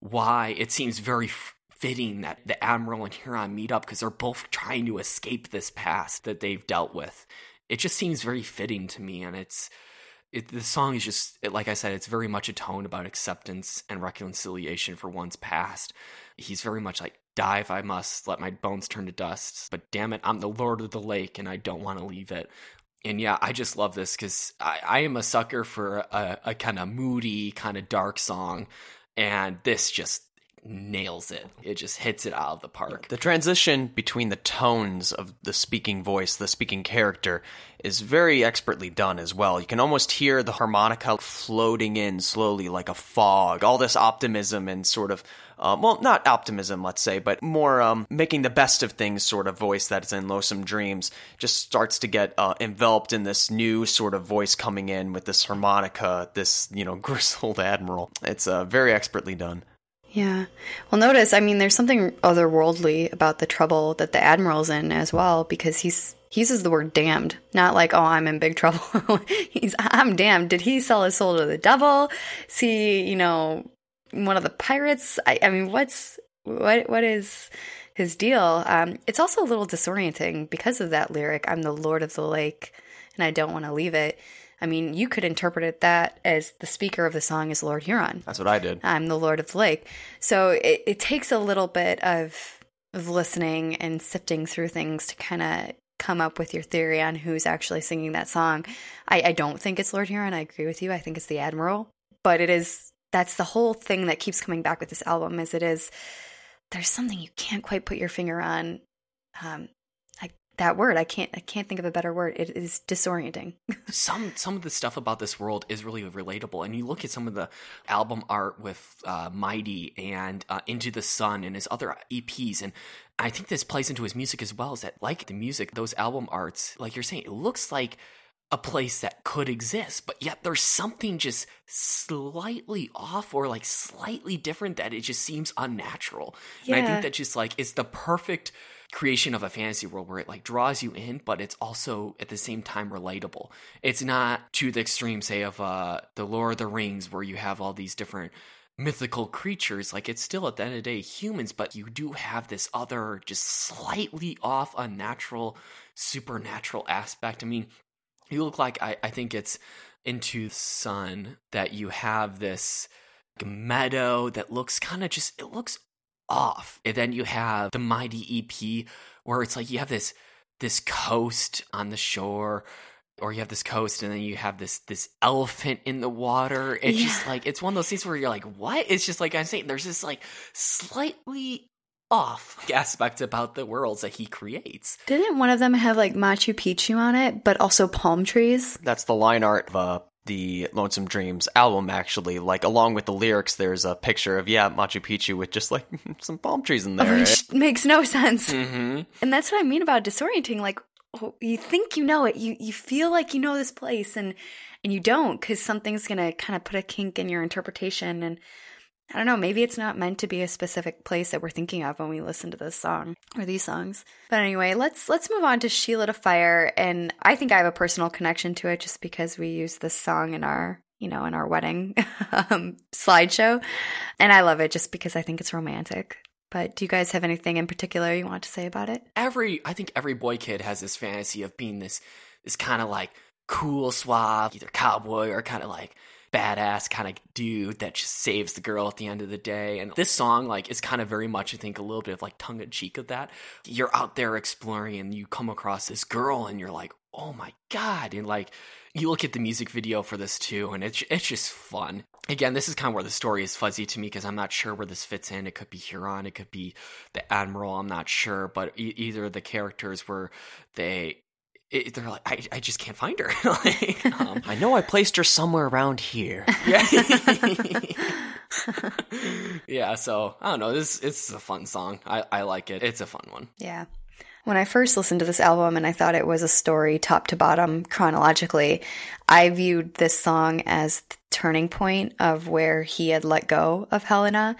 why it seems very fitting that the Admiral and Huron meet up because they're both trying to escape this past that they've dealt with. It just seems very fitting to me, and it's it, the song is just it, like I said, it's very much a tone about acceptance and reconciliation for one's past. He's very much like die if I must, let my bones turn to dust, but damn it, I'm the Lord of the Lake, and I don't want to leave it. And yeah, I just love this because I, I am a sucker for a, a kind of moody, kind of dark song, and this just nails it. It just hits it out of the park. The transition between the tones of the speaking voice, the speaking character, is very expertly done as well. You can almost hear the harmonica floating in slowly like a fog. All this optimism and sort of, um, well, not optimism, let's say, but more um, making the best of things sort of voice that's in Lonesome Dreams just starts to get uh, enveloped in this new sort of voice coming in with this harmonica, this, you know, (laughs) grizzled admiral. It's uh, very expertly done. Yeah. Well, notice, I mean, there's something otherworldly about the trouble that the admiral's in as well, because he's he uses the word damned, not like, oh, I'm in big (laughs) trouble. he's I'm damned. Did he sell his soul to the devil? See, you know, one of the pirates? I, I mean, what's what what is his deal? Um, it's also a little disorienting because of that lyric. I'm the Lord of the Lake. and I don't want to leave it. I mean, you could interpret it that as the speaker of the song is Lord Huron. That's what I did. I'm the Lord of the Lake. So it, it takes a little bit of of listening and sifting through things to kind of come up with your theory on who's actually singing that song. I, I don't think it's Lord Huron. I agree with you. I think it's the Admiral. But it is that's the whole thing that keeps coming back with this album is it is there's something you can't quite put your finger on. Um, that word I can't I can't think of a better word. It is disorienting. (laughs) some some of the stuff about this world is really relatable, and you look at some of the album art with uh, Mighty and uh, Into the Sun and his other EPs, and I think this plays into his music as well. Is that like the music, those album arts, like you're saying, it looks like a place that could exist, but yet there's something just slightly off or like slightly different that it just seems unnatural. Yeah. And I think that just like it's the perfect creation of a fantasy world where it like draws you in, but it's also at the same time relatable. It's not to the extreme, say, of uh the Lord of the Rings where you have all these different mythical creatures. Like it's still at the end of the day humans, but you do have this other just slightly off unnatural supernatural aspect. I mean, you look like I, I think it's into the sun that you have this meadow that looks kind of just it looks off. And then you have the mighty ep where it's like you have this this coast on the shore or you have this coast and then you have this this elephant in the water. It's Yeah. just like it's one of those things where you're like what? It's just like i'm saying there's this like slightly off aspect about the worlds that he creates Didn't one of them have like Machu Picchu on it, but also palm trees? That's the line art of uh, the Lonesome Dreams album, actually. Like, along with the lyrics, there's a picture of, yeah, Machu Picchu with just like (laughs) some palm trees in there. Which makes no sense. mm-hmm. And that's what I mean about disorienting. Like oh, you think you know it, you you feel like you know this place, and and you don't because something's gonna kind of put a kink in your interpretation. And I don't know, maybe it's not meant to be a specific place that we're thinking of when we listen to this song or these songs. But anyway, let's let's move on to She Lit a Fire, and I think I have a personal connection to it just because we use this song in our you know in our wedding (laughs) um, slideshow, and I love it just because I think it's romantic. But do you guys have anything in particular you want to say about it? every I think every boy kid has this fantasy of being this this kind of like cool, suave, either cowboy or kind of like badass kind of dude that just saves the girl at the end of the day. And this song like is kind of very much I think a little bit of like tongue in cheek of that. You're out there exploring and you come across this girl and you're like, "Oh my god." And like you look at the music video for this too and it's it's just fun. Again, this is kind of where the story is fuzzy to me because I'm not sure where this fits in. It could be Huron, it could be the Admiral, I'm not sure, but e- either the characters were they it, they're like I, I just can't find her. (laughs) like, um, I know I placed her somewhere around here. (laughs) yeah. (laughs) yeah, so I don't know. This it's a fun song. I, I like it. It's a fun one. Yeah. When I first listened to this album and I thought it was a story top to bottom chronologically, I viewed this song as the turning point of where he had let go of Helena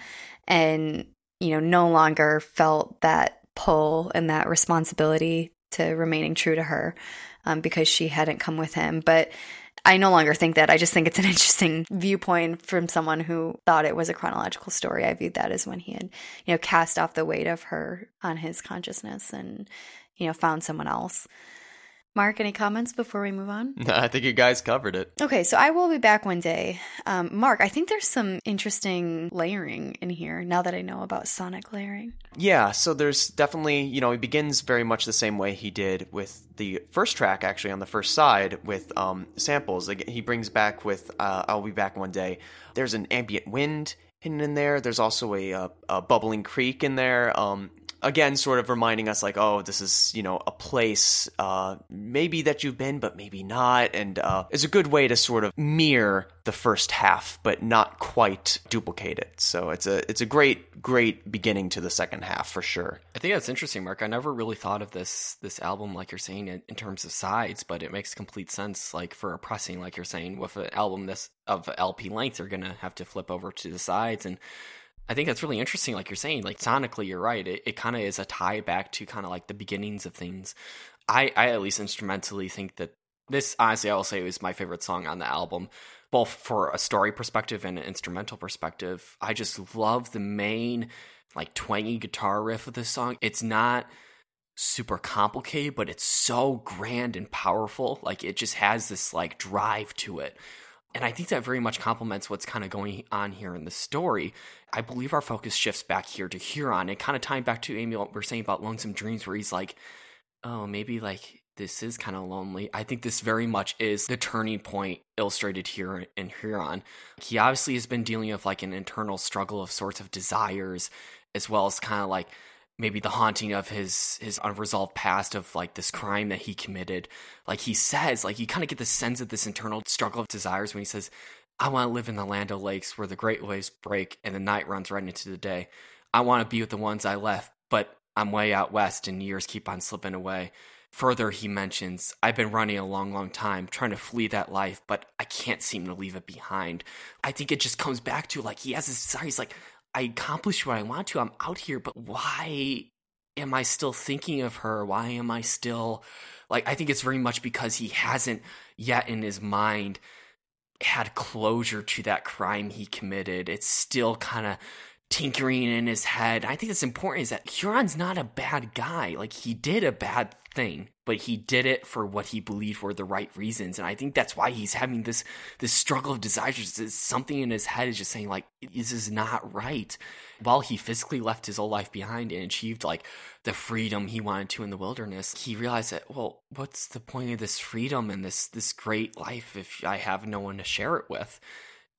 and, you know, no longer felt that pull and that responsibility to remaining true to her um, because she hadn't come with him. But I no longer think that. I just think it's an (laughs) interesting viewpoint from someone who thought it was a chronological story. I viewed that as when he had, you know, cast off the weight of her on his consciousness and, you know, found someone else. Mark, any comments before we move on? No, (laughs) I think you guys covered it. Okay, so I will be back one day. Um, Mark, I think there's some interesting layering in here now that I know about sonic layering. Yeah, so there's definitely, you know, he begins very much the same way he did with the first track, actually, on the first side with um, samples. He brings back with uh, I'll Be Back One Day. There's an ambient wind hidden in there. There's also a, uh a bubbling creek in there. Um, again, sort of reminding us, like, oh, this is, you know, a place uh, maybe that you've been, but maybe not. And uh, it's a good way to sort of mirror the first half, but not quite duplicate it. So it's a it's a great great beginning to the second half for sure. I think that's interesting, Mark. I never really thought of this this album like you're saying in, in terms of sides, but it makes complete sense. Like for a pressing, like you're saying, with an album this of LP length, you're gonna have to flip over to the sides and. I think that's really interesting, like you're saying. Like sonically, you're right. It, it kind of is a tie back to kind of like the beginnings of things. I, I at least instrumentally think that this, honestly, I will say, is my favorite song on the album, both for a story perspective and an instrumental perspective. I just love the main, like twangy guitar riff of this song. It's not super complicated, but it's so grand and powerful. Like it just has this like drive to it. And I think that very much complements what's kind of going on here in the story. I believe our focus shifts back here to Huron and kind of tying back to Amy, what we're saying about Lonesome Dreams, where he's like, oh, maybe like this is kind of lonely. I think this very much is the turning point illustrated here in Huron. He obviously has been dealing with like an internal struggle of sorts of desires, as well as kind of like maybe the haunting of his his unresolved past of like this crime that he committed. Like he says, like you kind of get the sense of this internal struggle of desires when he says, "I want to live in the land of lakes where the great waves break and the night runs right into the day. I want to be with the ones I left, but I'm way out west and years keep on slipping away." Further, he mentions, I've been running a long, long time, trying to flee that life, but I can't seem to leave it behind. I think it just comes back to like he has this desire. He's like, I accomplished what I want to. I'm out here, but why am I still thinking of her? Why am I still like I think it's very much because he hasn't yet in his mind had closure to that crime he committed. It's still kind of tinkering in his head. I think it's important is that Huron's not a bad guy. Like he did a bad thing, but he did it for what he believed were the right reasons. And I think that's why he's having this this struggle of desires. Something in his head is just saying like, this is not right. While he physically left his old life behind and achieved like the freedom he wanted to in the wilderness, he realized that well, what's the point of this freedom and this this great life if I have no one to share it with?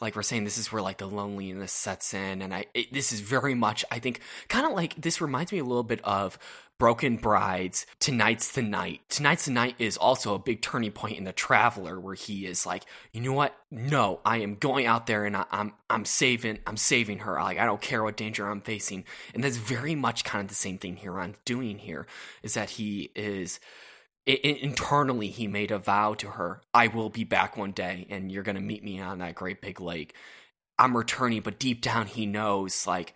Like we're saying this is where like the loneliness sets in and i it, this is very much i think kind of like this reminds me a little bit of broken brides tonight's the night. Tonight's the night is also a big turning point in the traveler where he is like you know what? No i am going out there and I, i'm i'm saving i'm saving her. Like i don't care what danger i'm facing. And that's very much kind of the same thing here i'm doing here is that he is it, internally he made a vow to her i will be back one day and you're going to meet me on that great big lake. I'm returning but deep down he knows like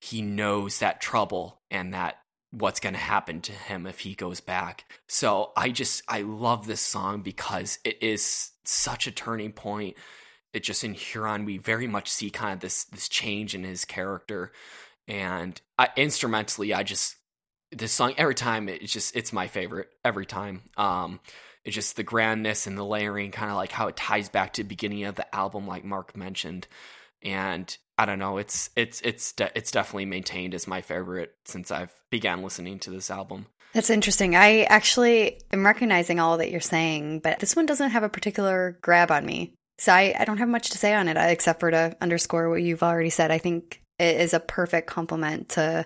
he knows that trouble and that what's going to happen to him if he goes back. So i just i love this song because it is such a turning point. It just in huron we very much see kind of this this change in his character. And I, instrumentally i just this song every time it's just it's my favorite every time. Um it's just the grandness and the layering kind of like how it ties back to the beginning of the album like mark mentioned. And i don't know it's it's it's de- it's definitely maintained as my favorite since i've began listening to this album. That's interesting. I actually am recognizing all that you're saying but this one doesn't have a particular grab on me. So i, I don't have much to say on it except for to underscore what you've already said. I think it is a perfect complement to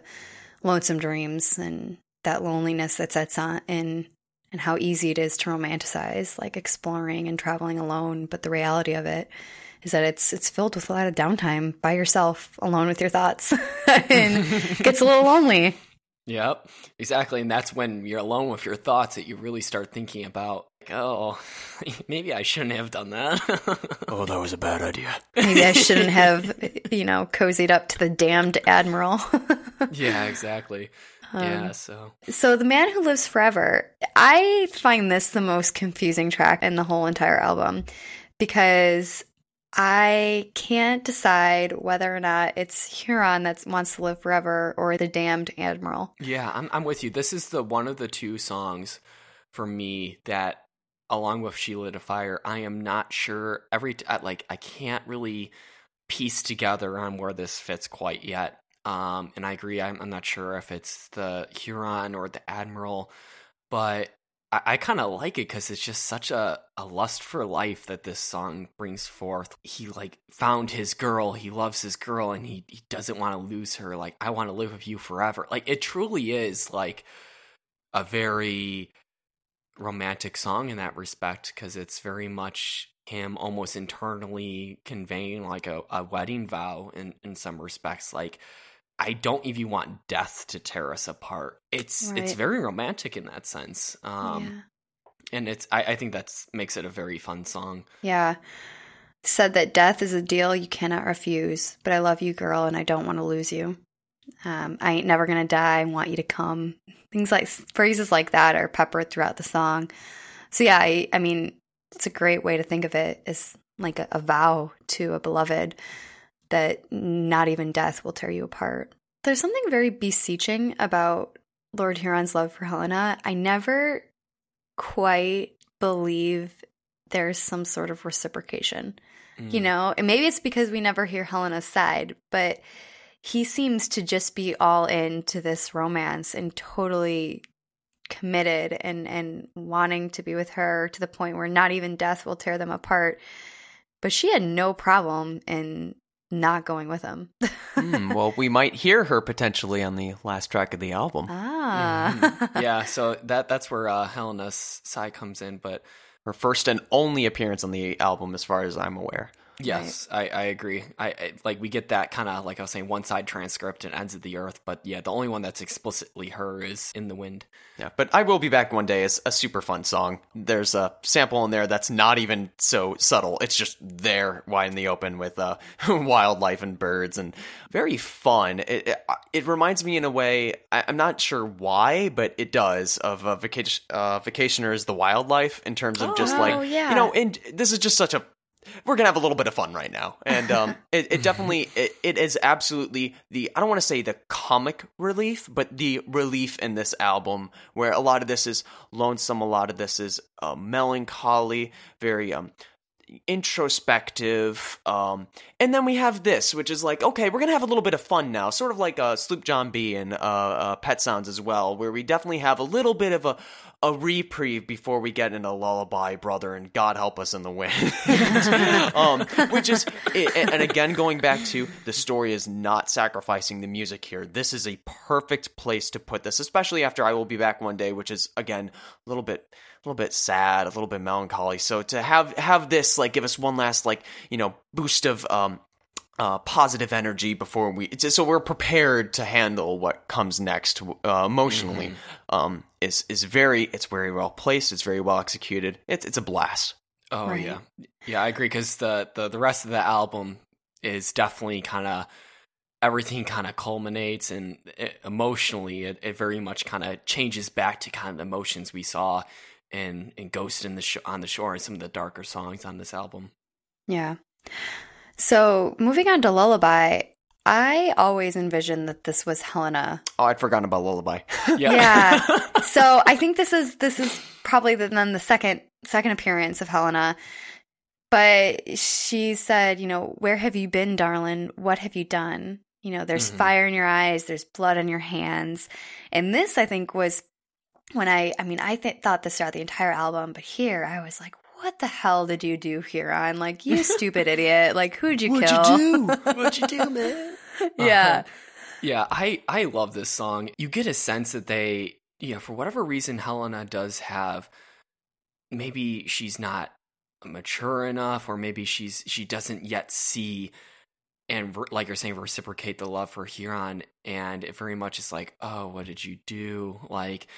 lonesome dreams and that loneliness that sets on in and how easy it is to romanticize like exploring and traveling alone but the reality of it is that it's it's filled with a lot of downtime by yourself alone with your thoughts (laughs) and gets a little lonely (laughs) Yep, exactly. And that's when you're alone with your thoughts that you really start thinking about, oh, (laughs) maybe I shouldn't have done that. (laughs) oh, that was a bad idea. maybe I shouldn't (laughs) have, you know, cozied up to the damned admiral. yeah, exactly. Um, yeah, so. So, The Man Who Lives Forever, I find this the most confusing track in the whole entire album because I can't decide whether or not it's Huron that wants to live forever or the damned admiral. Yeah, I'm I'm with you. This is the one of the two songs for me that along with She Lit a Fire, I am not sure every like I can't really piece together on where this fits quite yet. Um, and I agree. I'm, I'm not sure if it's the Huron or the Admiral, but I, I kind of like it because it's just such a, a lust for life that this song brings forth. He like found his girl, he loves his girl, and he, he doesn't want to lose her. Like, I want to live with you forever. Like, it truly is like a very romantic song in that respect because it's very much him almost internally conveying like a, a wedding vow in, in some respects. Like, I don't even want death to tear us apart. It's right. it's very romantic in that sense. Um, yeah. and it's I, I think that's makes it a very fun song. Yeah. Said that death is a deal you cannot refuse, but I love you, girl, and I don't want to lose you. Um, I ain't never gonna die. I want you to come. Things like phrases like that are peppered throughout the song. So yeah, I, I mean, it's a great way to think of it as like a, a vow to a beloved that not even death will tear you apart. There's something very beseeching about Lord Huron's love for Helena, I never quite believe there's some sort of reciprocation. You Mm. know, and maybe it's because we never hear Helena's side, but he seems to just be all into this romance and totally committed and and wanting to be with her to the point where not even death will tear them apart. But she had no problem in not going with him. Hmm, (laughs) well, we might hear her potentially on the last track of the album. ah. Mhm. yeah, (laughs) so that that's where uh, Helena's side comes in. But Her first and only appearance on the album, as far as I'm aware. Yes, I, I agree. I, I like we get that kind of like I was saying, one side transcript and ends of the earth. But yeah, the only one that's explicitly her is in the wind. Yeah, but I will be back one day is a super fun song. There's a sample in there that's not even so subtle. It's just there, wide in the open with uh, (laughs) wildlife and birds, and very fun. It, it it reminds me in a way I, I'm not sure why, but it does of uh, vacation uh, Vacationers the Wildlife in terms of just Oh, like yeah. you know, and this is just such a we're gonna have a little bit of fun right now, and um, (laughs) it, it definitely it, it is absolutely the I don't want to say the comic relief, but the relief in this album where a lot of this is lonesome, a lot of this is uh, melancholy, very um introspective um and then we have this which is like okay we're gonna have a little bit of fun now sort of like uh sloop john b and uh, uh pet sounds as well where we definitely have a little bit of a a reprieve before we get into lullaby brother and god help us in the wind (laughs) um which is and again going back to the story is not sacrificing the music here this is a perfect place to put this especially after i will be back one day which is again a little bit a little bit sad, a little bit melancholy. So to have have this like give us one last like you know boost of um uh, positive energy before we just, so we're prepared to handle what comes next uh, emotionally um is is very it's very well placed it's very well executed it's it's a blast Oh Right. yeah, yeah, I agree. Because the, the the rest of the album is definitely kind of everything kind of culminates and it, emotionally it, it very much kind of changes back to kind of the emotions we saw in in Ghost in the sh- on the Shore and some of the darker songs on this album. Yeah. So moving on to Lullaby, I always envisioned that this was Helena. oh i'd forgotten about lullaby (laughs) Yeah. yeah. (laughs) so I think this is this is probably the, then the second second appearance of Helena. But she said, you know, where have you been, darling? What have you done? You know, there's Mhm. fire in your eyes, there's blood on your hands. And this, I think, was when I, I mean, I th- thought this throughout the entire album, but here I was like, what the hell did you do, Huron? Like, you (laughs) stupid idiot. Like, who'd you kill? What'd kill? You What'd you do man yeah. Uh-huh. Yeah, I I love this song. You get a sense that they, you know, for whatever reason, Helena does have. Maybe she's not mature enough, or maybe she's she doesn't yet see, and re- like you're saying, reciprocate the love for Huron, and it very much is like, oh, what did you do? Like,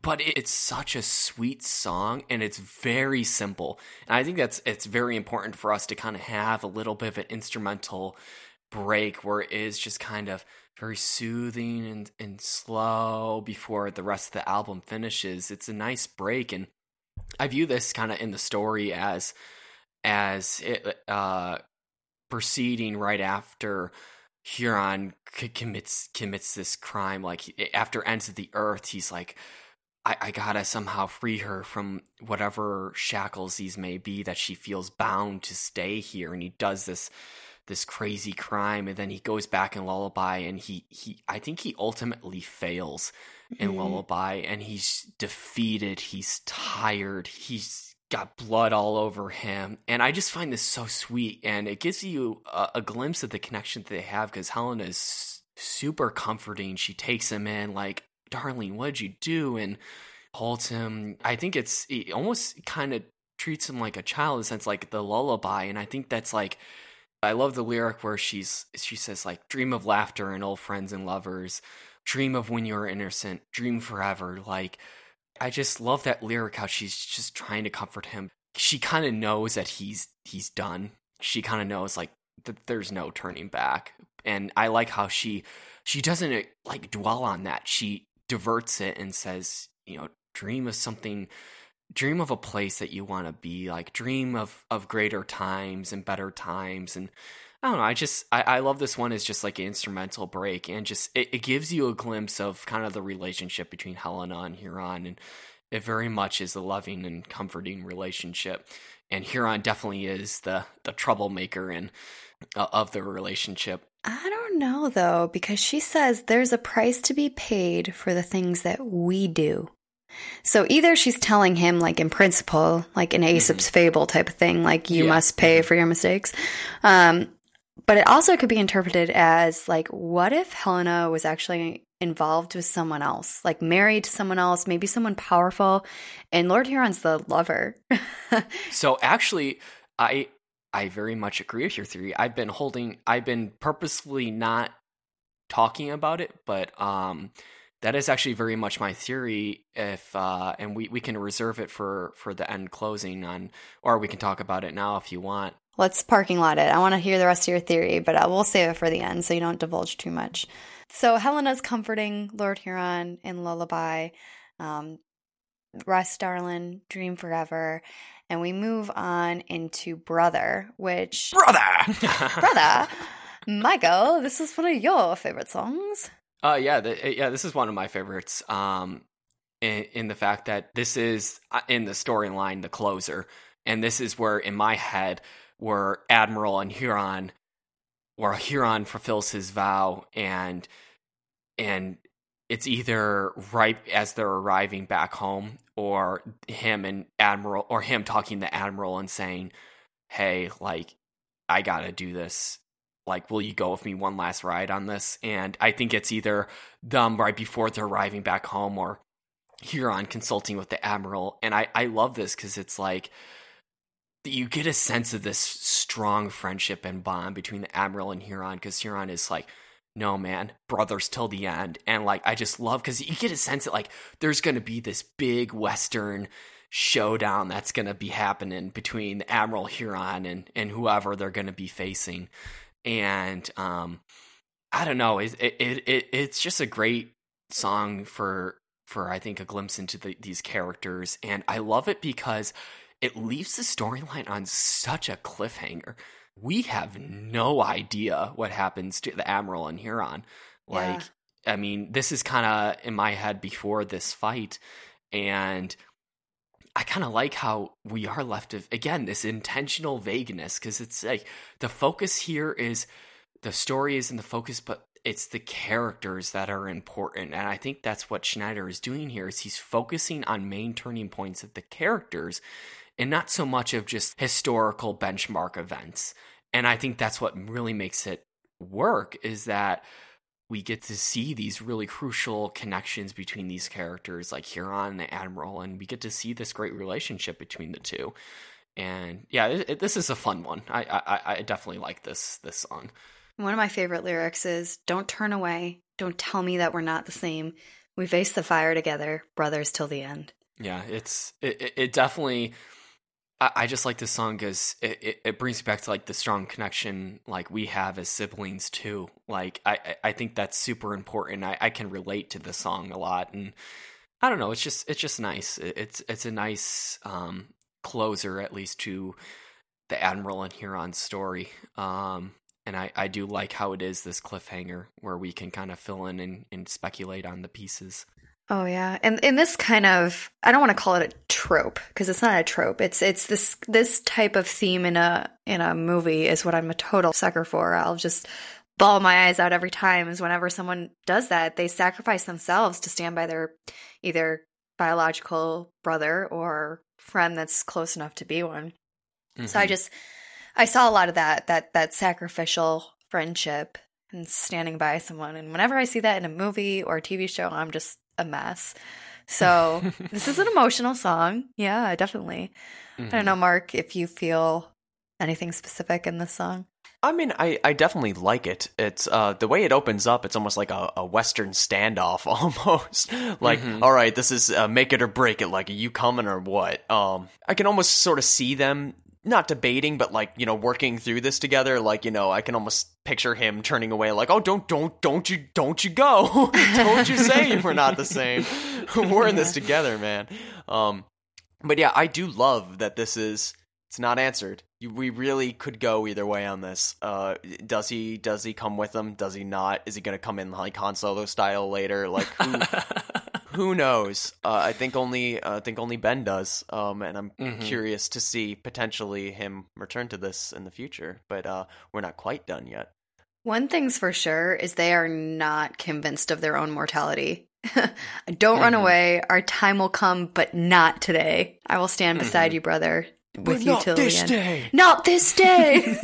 but it's such a sweet song, and it's very simple, and I think that's it's very important for us to kind of have a little bit of an instrumental break where it is just kind of very soothing and, and slow before the rest of the album finishes. It's a nice break and I view this kind of in the story as as it uh proceeding right after Huron commits commits this crime like after ends of the earth he's like I, I gotta somehow free her from whatever shackles these may be that she feels bound to stay here. And he does this this crazy crime and then he goes back in lullaby and he he i think he ultimately fails in Mhm. lullaby and he's defeated he's tired he's got blood all over him. And i just find this so sweet and it gives you a, a glimpse of the connection that they have because helen is super comforting. She takes him in like darling what'd you do and holds him i think it's it almost kind of treats him like a child in a sense like the lullaby and i think that's like I love the lyric where she's she says like dream of laughter and old friends and lovers, dream of when you're innocent, dream forever. Like I just love that lyric how she's just trying to comfort him. She kind of knows that he's he's done. She kind of knows like that there's no turning back. And I like how she she doesn't like dwell on that. She diverts it and says, you know, dream of something dream of a place that you want to be like dream of of greater times and better times and I don't know. I just I, I love this one as just like an instrumental break and just it, it gives you a glimpse of kind of the relationship between Helena and Huron and it very much is a loving and comforting relationship. And Huron definitely is the the troublemaker and of the relationship. I don't know though, because she says there's a price to be paid for the things that we do. So either she's telling him, like in principle, like an Aesop's mm-hmm. fable type of thing, like you yeah. must pay mm-hmm. for your mistakes. Um, but it also could be interpreted as like, what if Helena was actually involved with someone else, like married to someone else, maybe someone powerful, and Lord Huron's the lover. (laughs) so actually, I I very much agree with your theory. I've been holding, I've been purposefully not talking about it, but um, that is actually very much my theory. If uh, and we we can reserve it for for the end closing on, or we can talk about it now if you want. Let's parking lot it. I want to hear the rest of your theory, but I will save it for the end so you don't divulge too much. So Helena's comforting Lord Huron in Lullaby. Um, Rest, darling, dream forever. And we move on into Brother, which. Brother! (laughs) brother! Michael, this is one of your favorite songs. Uh, yeah, the, yeah, this is one of my favorites. Um, in, in the fact that this is uh, in the storyline the closer, and this is where in my head where Admiral and Huron, where Huron fulfills his vow, and and it's either right as they're arriving back home, or him and Admiral, or him talking to Admiral and saying, "Hey, like, I gotta do this." Like, will you go with me one last ride on this? And I think it's either them right before they're arriving back home or Huron consulting with the Admiral. And I, I love this because it's like, you get a sense of this strong friendship and bond between the admiral and Huron because Huron is like, no man, brothers till the end, and like I just love because you get a sense that like there's gonna be this big Western showdown that's gonna be happening between the Admiral Huron and and whoever they're gonna be facing, and um, I don't know, it it, it it's just a great song for for I think a glimpse into the, these characters, and I love it because it leaves the storyline on such a cliffhanger. We have no idea what happens to the Admiral and Huron. Like, yeah. I mean, this is kind of in my head before this fight. And I kind of like how we are left of, again, this intentional vagueness because it's like the focus here is the story is in the focus, but it's the characters that are important and i think that's what schneider is doing here is he's focusing on main turning points of the characters and not so much of just historical benchmark events. And I think that's what really makes it work is that we get to see these really crucial connections between these characters like Huron and the Admiral, and we get to see this great relationship between the two. And yeah, it, it, this is a fun one. I, I I definitely like this this song. One of my favorite lyrics is "Don't turn away. Don't tell me that we're not the same. We face the fire together, brothers till the end." Yeah, it's it, it definitely I, I just like this song because it, it, it, brings me back to like the strong connection like we have as siblings too. Like I I think that's super important. I, I can relate to the song a lot, and I don't know. It's just it's just nice. It's it's a nice um, closer at least to the Admiral and Huron story. Um, and I, I do like how it is this cliffhanger where we can kind of fill in and, and speculate on the pieces. Oh yeah. And in this kind of I don't want to call it a trope because it's not a trope. It's it's this this type of theme in a in a movie is what I'm a total sucker for. I'll just bawl my eyes out every time is whenever someone does that, they sacrifice themselves to stand by their either biological brother or friend that's close enough to be one. Mm-hmm. So I mm-hmm. just I saw a lot of that that that sacrificial friendship and standing by someone and whenever I see that in a movie or a TV show, I'm just a mess. So (laughs) this is an emotional song. Yeah, definitely. Mm-hmm. I don't mm-hmm. know, Mark, if you feel anything specific in this song. I mean, I, I definitely like it. It's uh, the way it opens up. It's almost like a, a Western standoff, (laughs) almost. like, mm-hmm. all right, this is uh, make it or break it. Like, are you coming or what? Um, I can almost sort of see them not debating, but like you know, working through this together. Like you know, I can almost picture him turning away, like, "Oh, don't, don't, don't you, don't you go! (laughs) don't you say (laughs) we're not the same. (laughs) we're in this together, man." Um, but yeah, I do love that this is it's not answered. You, we really could go either way on this. Uh, does he does he come with them? Does he not? Is he going to come in like Han Solo style later? Like who (laughs) who knows? Uh, I think only uh, I think only Ben does. Um, and I'm Mhm. curious to see potentially him return to this in the future. But uh, we're not quite done yet. One thing's for sure is they are not convinced of their own mortality. (laughs) Don't run Mhm. away. Our time will come, but not today. I will stand beside Mhm. you, brother, with you till the end. day. Not this day.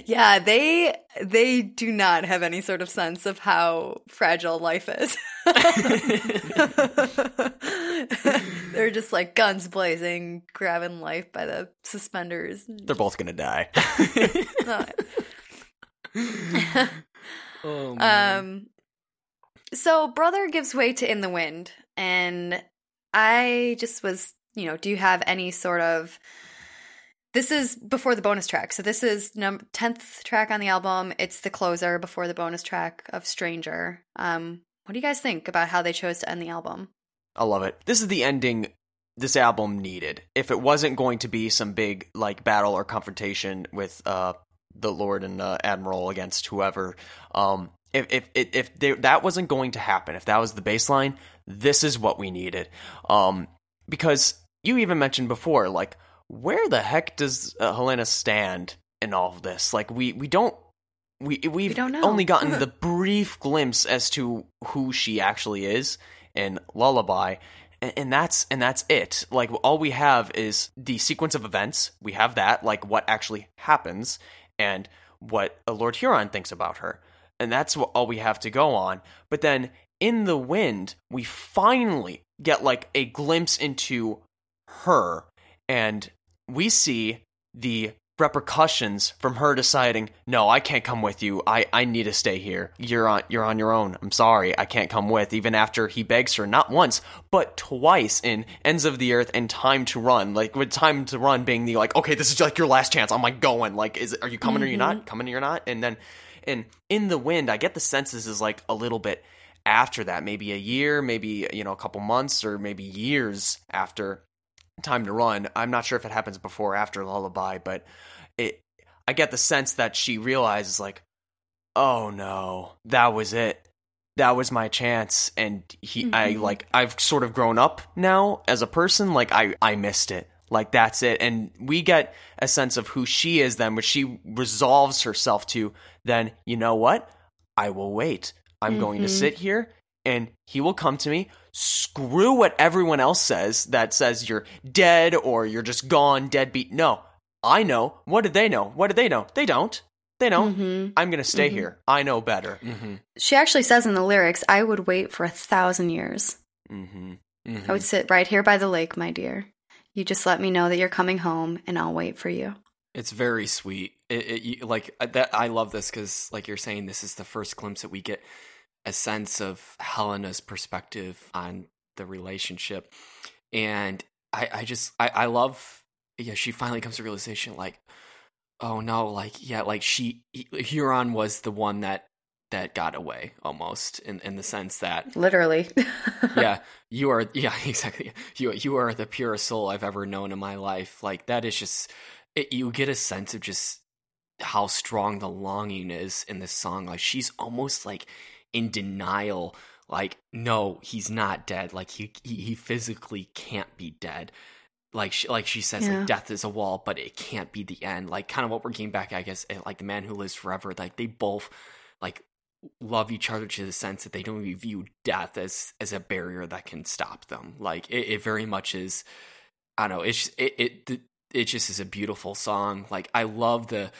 (laughs) yeah, they they do not have any sort of sense of how fragile life is. (laughs) They're just like guns blazing, grabbing life by the suspenders. They're both gonna die. (laughs) oh, man. um so brother gives way to in the wind and I just was, you know, do you have any sort of this is before the bonus track. So this is num 10th track on the album. It's the closer before the bonus track of Stranger. Um what do you guys think about how they chose to end the album? I love it. This is the ending this album needed. If it wasn't going to be some big like battle or confrontation with uh the Lord and uh, Admiral against whoever, um if if if, they, that wasn't going to happen, if that was the baseline, this is what we needed. Um because you even mentioned before like where the heck does uh, Helena stand in all of this? Like we we don't we we've don't know. only gotten (laughs) the brief glimpse as to who she actually is in Lullaby, and, and that's and that's it. Like all we have is the sequence of events. We have that, like what actually happens, and what Lord Huron thinks about her, and that's what, all we have to go on. But then in the wind, we finally get like a glimpse into her, and we see the repercussions from her deciding, "No, I can't come with you. I I need to stay here. You're on you're on your own. I'm sorry. I can't come with." Even after he begs her not once, but twice in Ends of the Earth and Time to Run. Like with Time to Run being the like, "Okay, this is like your last chance. I'm like going. Like is are you coming or you not? Mm-hmm. Coming or you're not?" And then and in the wind, I get the sense this is like a little bit after that, maybe a year, maybe you know a couple months or maybe years after time to run. I'm not sure if it happens before or after Lullaby, but it I get the sense that she realizes like, oh no, that was it. That was my chance and he I Mhm. like I've sort of grown up now as a person, like I I missed it. Like that's it. And we get a sense of who she is then, which she resolves herself to, then you know what? I will wait. I'm going to Mhm. sit here and he will come to me. Screw what everyone else says that says you're dead or you're just gone, deadbeat. No, I know. What did they know? What did they know? They don't. They don't. Mhm. I'm going to stay Mhm. here. I know better. mm-hmm. She actually says in the lyrics, I would wait for a thousand years. hmm Mm-hmm. I would sit right here by the lake, my dear. You just let me know that you're coming home and I'll wait for you. It's very sweet. It, it you, like uh, that. I love this because, like you're saying, this is the first glimpse that we get a sense of Helena's perspective on the relationship, and I, I just, I, I love. Yeah, she finally comes to realization, like, oh no, like, yeah, like she Huron was the one that that got away almost in in the sense that Literally. (laughs) yeah, you are. Yeah, (laughs) exactly. You you are the purest soul I've ever known in my life. Like that is just. It, you get a sense of just how strong the longing is in this song. Like she's almost like in denial. Like no, he's not dead. Like he he, he physically can't be dead. Like she, like she says, Yeah. like death is a wall, but it can't be the end. Like kind of what we're getting back, I guess. at, Like the man who lives forever. Like they both like love each other to the sense that they don't even view death as as a barrier that can stop them. Like it, it very much is. I don't know. It's it it it just is a beautiful song. Like I love the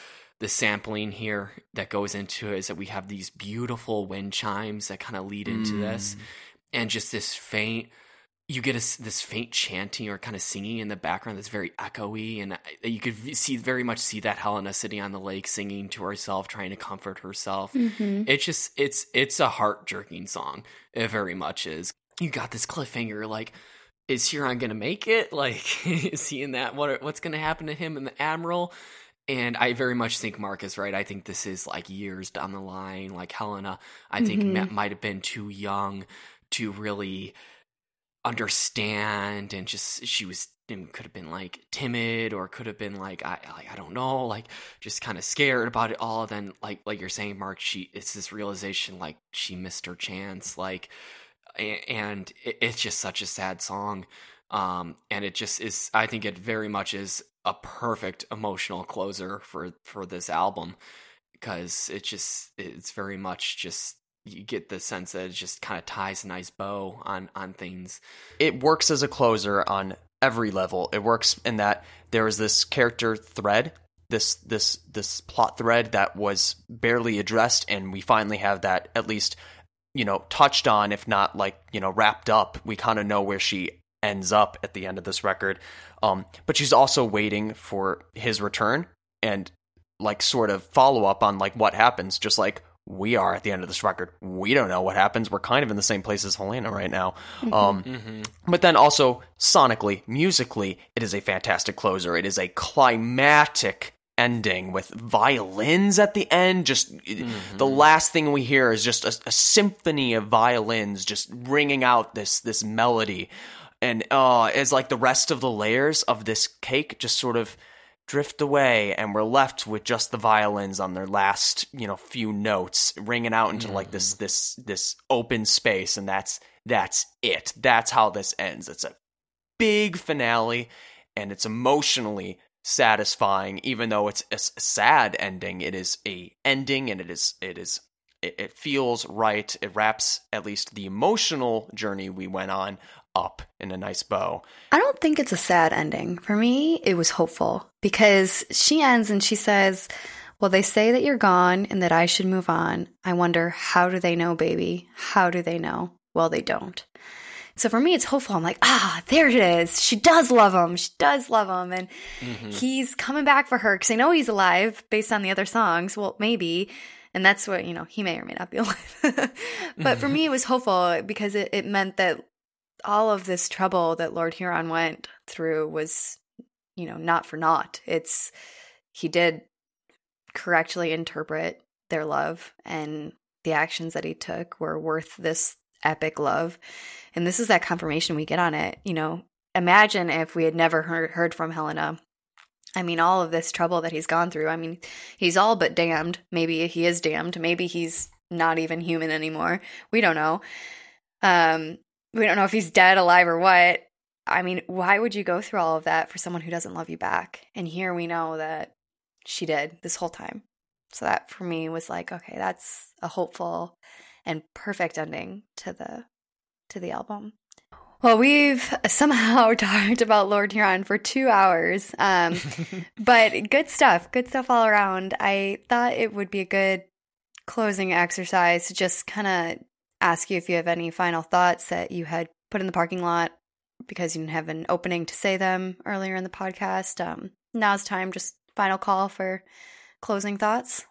the sampling here that goes into it. Is that we have these beautiful wind chimes that kind of lead into this, and just this faint. You get a this faint chanting or kind of singing in the background that's very echoey, and you could see very much see that Helena sitting on the lake singing to herself, trying to comfort herself. Hmm it's just it's it's a heart jerking song. It very much is. You got this cliffhanger like is Huron gonna make it? (laughs) Like is he in that what what's gonna happen to him and the admiral and I very much think Mark is right. I think this is like years down the line. Like Helena, I think Mhm. ma- might have been too young to really understand and just she was could have been like timid or could have been like I like I don't know like just kind of scared about it all then like like you're saying Mark she it's this realization like she missed her chance like and it's just such a sad song um and it just is I think it very much is a perfect emotional closer for for this album because it just it's very much just you get the sense that it just kind of ties a nice bow on on things. It works as a closer on every level. It works in that there is this character thread, this this this plot thread that was barely addressed, and we finally have that at least you know touched on, if not like you know wrapped up. We kind of know where she ends up at the end of this record. Um, but she's also waiting for his return and like sort of follow up on like what happens, just like we are at the end of this record. We don't know what happens. We're kind of in the same place as Helena right now. Mm-hmm. Um, mm-hmm. But then also sonically, musically, it is a fantastic closer. It is a climatic ending with violins at the end. Just mm-hmm. the last thing we hear is just a, a, symphony of violins just ringing out this this melody, and uh, it's like the rest of the layers of this cake just sort of drift away and we're left with just the violins on their last you know few notes ringing out into mm-hmm. like this mm-hmm. this this open space and that's that's it that's how this ends it's a big finale and it's emotionally satisfying even though it's a sad ending it is a ending and it is it is it feels right it wraps at least the emotional journey we went on up in a nice bow. I don't think it's a sad ending. For me, it was hopeful because she ends and she says, Well, they say that you're gone and that I should move on. I wonder, how do they know, baby? How do they know? Well, they don't. So for me, it's hopeful. I'm like, ah, there it is. She does love him. She does love him. And mm-hmm. he's coming back for her because I know he's alive based on the other songs. Well, maybe. And that's what, you know, he may or may not be (laughs) alive. but for me, it was hopeful because it, it meant that all of this trouble that Lord Huron went through was, you know, not for naught. It's he did correctly interpret their love and the actions that he took were worth this epic love. And this is that confirmation we get on it. You know, imagine if we had never heard, heard from Helena. I mean, all of this trouble that he's gone through. I mean, he's all but damned. Maybe he is damned. Maybe he's not even human anymore. We don't know. Um, we don't know if he's dead, alive, or what. I mean, why would you go through all of that for someone who doesn't love you back? And here we know that she did this whole time. So that for me was like, okay, that's a hopeful and perfect ending to the to the album. Well, we've somehow (laughs) talked about Lord Huron for two hours, um, (laughs) but good stuff, good stuff all around. I thought it would be a good closing exercise to just kind of ask you if you have any final thoughts that you had put in the parking lot because you didn't have an opening to say them earlier in the podcast. Um, now's time, just final call for closing thoughts.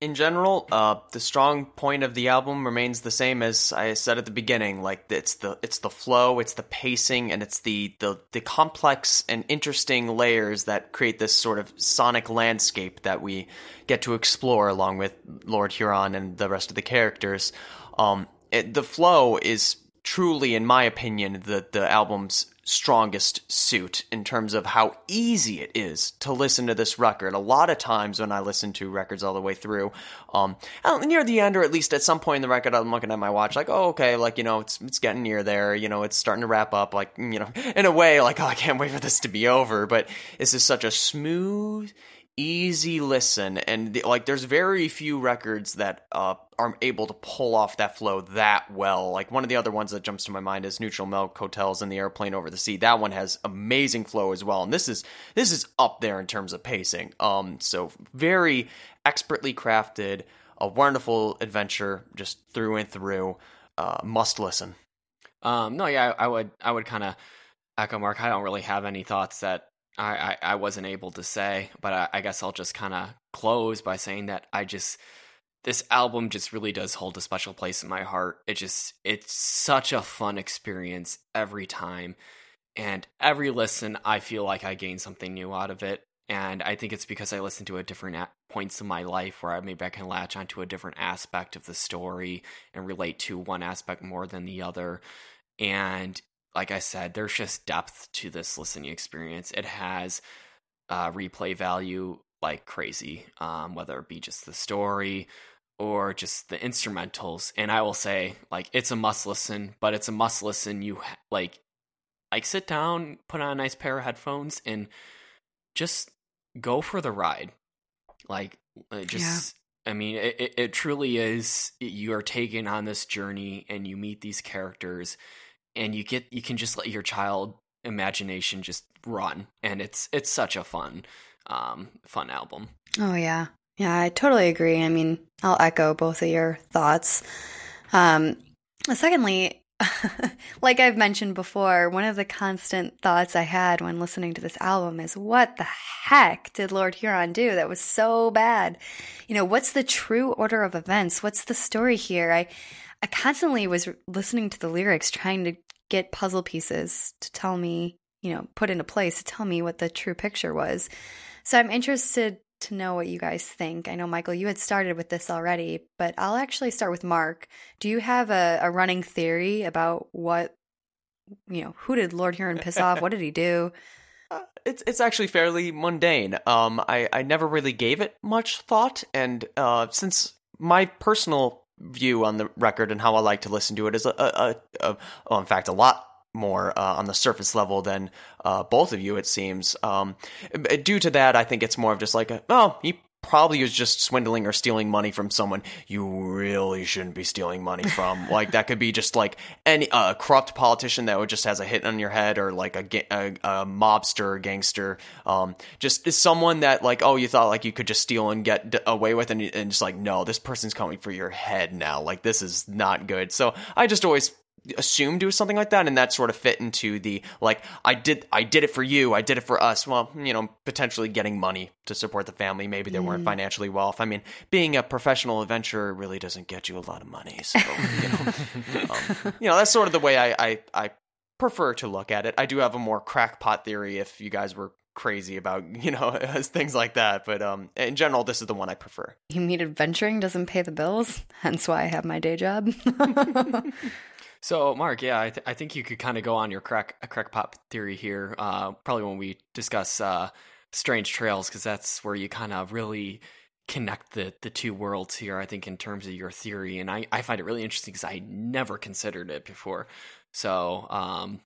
In general, uh, the strong point of the album remains the same as I said at the beginning. Like it's the it's the flow, it's the pacing, and it's the the the complex and interesting layers that create this sort of sonic landscape that we get to explore along with Lord Huron and the rest of the characters. Um, it, the flow is truly, in my opinion, the the album's strongest suit in terms of how easy it is to listen to this record. A lot of times when I listen to records all the way through, um, near the end or at least at some point in the record, I'm looking at my watch like, oh, okay, like you know, it's it's getting near there. You know, it's starting to wrap up. Like you know, in a way, like oh, I can't wait for this to be over. But this is such a smooth easy listen and the, like there's very few records that uh, are able to pull off that flow that well. Like one of the other ones that jumps to my mind is neutral milk hotels and the airplane over the sea. That one has amazing flow as well and this is this is up there in terms of pacing. Um so very expertly crafted a wonderful adventure just through and through. Uh must listen. Um no yeah i, I would i would kind of echo mark. I don't really have any thoughts that I, I, I wasn't able to say, but I, I guess I'll just kind of close by saying that I just this album just really does hold a special place in my heart. It just it's such a fun experience every time, and every listen I feel like I gain something new out of it. and I think it's because I listen to a different points in my life where I, maybe I can latch onto a different aspect of the story and relate to one aspect more than the other. And like I said, there's just depth to this listening experience. It has uh, replay value like crazy, um, whether it be just the story or just the instrumentals. And I will say, like, it's a must listen, but it's a must listen. You ha- like, like sit down, put on a nice pair of headphones, and just go for the ride. Like, uh, just. I mean, it, it truly is. You are taken on this journey, and you meet these characters, and you get you can just let your child imagination just run, and it's it's such a fun um, fun album. Oh yeah, yeah, I totally agree. I mean, I'll echo both of your thoughts. Um, secondly, (laughs) like I've mentioned before, one of the constant thoughts I had when listening to this album is what the heck did Lord Huron do that was so bad? You know, what's the true order of events? What's the story here? I I constantly was listening to the lyrics trying to get puzzle pieces to tell me, you know, put into place to tell me what the true picture was. So I'm interested to know what you guys think. I know, Michael, you had started with this already, but I'll actually start with Mark. Do you have a, a running theory about what, you know, who did Lord Huron piss off? What did he do? (laughs) Uh, it's it's actually fairly mundane. Um, I I never really gave it much thought, and uh, since my personal view on the record and how I like to listen to it is a, a, a, a well, in fact, a lot more uh, on the surface level than uh, both of you, it seems. Um, due to that, I think it's more of just like, a, oh, he probably was just swindling or stealing money from someone you really shouldn't be stealing money from. (laughs) like that could be just like any uh, corrupt politician that would just has a hit on your head, or like a, a, a mobster, gangster. Um, just is someone that like, oh, you thought like you could just steal and get away with, and, and just like, no, this person's coming for your head now. Like this is not good. So I just always assumed it was something like that and that sort of fit into the like i did i did it for you i did it for us. Well you know potentially getting money to support the family. Maybe they mm. weren't financially well off i mean being a professional adventurer really doesn't get you a lot of money so you know. (laughs) Um, you know that's sort of the way I, I i prefer to look at it. I do have a more crackpot theory if you guys were crazy about (laughs) you know (laughs) things like that but um in general this is the one i prefer. You mean adventuring doesn't pay the bills? Hence why i have my day job so, Mark, yeah, I, th- I think you could kind of go on your crack crackpot theory here. Uh, probably when we discuss uh, Strange Trails, because that's where you kind of really connect the the two worlds here. I think in terms of your theory, and I I find it really interesting because I never considered it before. So, um,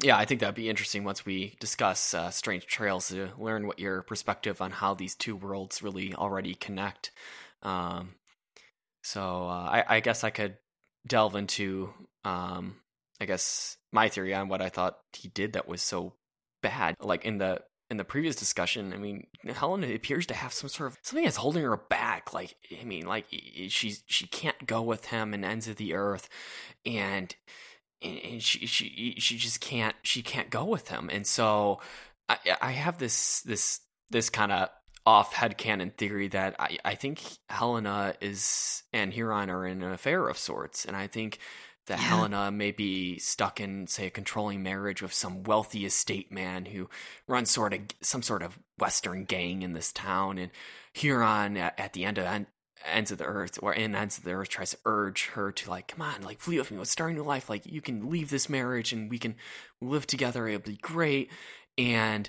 yeah, I think that'd be interesting once we discuss uh, Strange Trails to learn what your perspective on how these two worlds really already connect. Um, so uh, I, I, guess I could delve into um, I guess my theory on what I thought he did that was so bad. Like in the in the previous discussion, I mean, Helen appears to have some sort of something that's holding her back. Like, I mean, like she's she can't go with him and ends of the earth, and and she she she just can't she can't go with him. And so I I have this this this kind of off headcanon theory that I, I think Helena is and Huron are in an affair of sorts. And I think that yeah. Helena may be stuck in, say, a controlling marriage with some wealthy estate man who runs sort of some sort of Western gang in this town, and Huron at, at the end of end, ends of the earth or in ends of the earth tries to urge her to like, come on, like flee with me, let's start a new life. Like you can leave this marriage and we can live together. It'll be great. And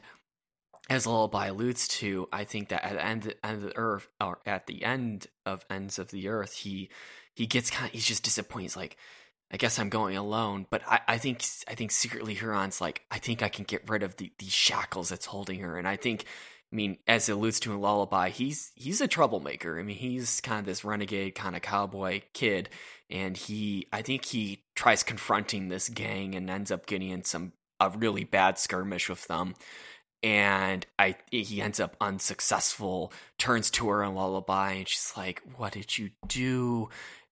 as Lullaby alludes to, I think that at the end, end of the earth or at the end of ends of the earth, he he gets kind of he's just disappointed. He's like, I guess I'm going alone. But I, I think I think secretly Huron's like, I think I can get rid of the, these shackles that's holding her. And I think I mean, as it alludes to in Lullaby, he's he's a troublemaker. I mean, he's kind of this renegade kind of cowboy kid, and he I think he tries confronting this gang and ends up getting in some a really bad skirmish with them. And I he ends up unsuccessful, turns to her in Lullaby, and she's like, What did you do?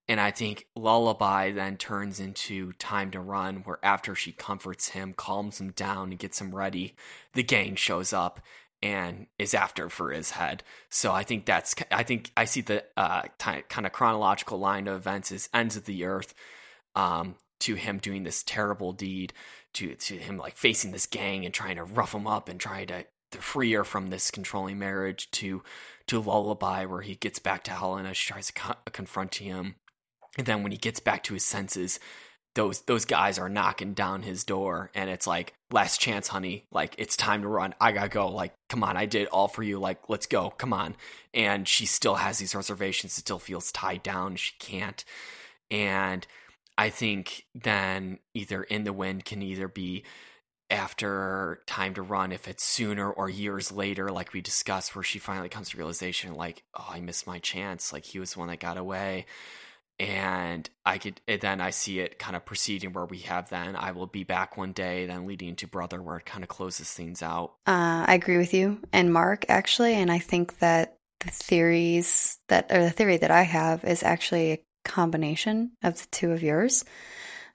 And I think Lullaby then turns into Time to Run, where after she comforts him, calms him down, and gets him ready, the gang shows up and is after for his head. So I think that's, I think I see the uh, t- kind of chronological line of events is ends of the earth um, to him doing this terrible deed, to, to him like facing this gang and trying to rough him up and trying to free her from this controlling marriage to to lullaby where he gets back to Helena. She tries to co- confront him, and then when he gets back to his senses, those those guys are knocking down his door, and it's like last chance, honey. Like it's time to run. I gotta go. Like come on, I did all for you. Like let's go. Come on. And she still has these reservations. Still feels tied down. She can't. And I think then either in the wind can either be after time to run if it's sooner or years later like we discussed where she finally comes to realization like oh i missed my chance like he was the one that got away and i could then i see it kind of proceeding where we have then. I will be back one day then leading into brother where it kind of closes things out. Uh, i agree with you and mark actually and i think that the theories that or the theory that i have is actually a combination of the two of yours.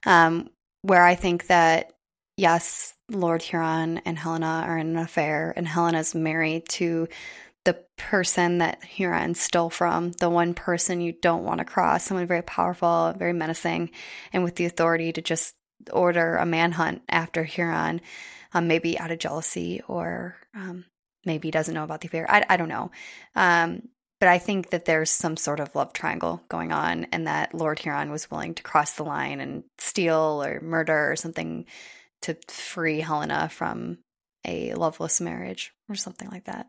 Um, where i think that yes, Lord Huron and Helena are in an affair, and Helena's married to person that Huron stole from, the one person you don't want to cross, someone very powerful, very menacing, and with the authority to just order a manhunt after Huron, um, maybe out of jealousy or um, maybe doesn't know about the affair. I, I don't know. Um, but I think that there's some sort of love triangle going on, and that Lord Huron was willing to cross the line and steal or murder or something to free Helena from a loveless marriage or something like that.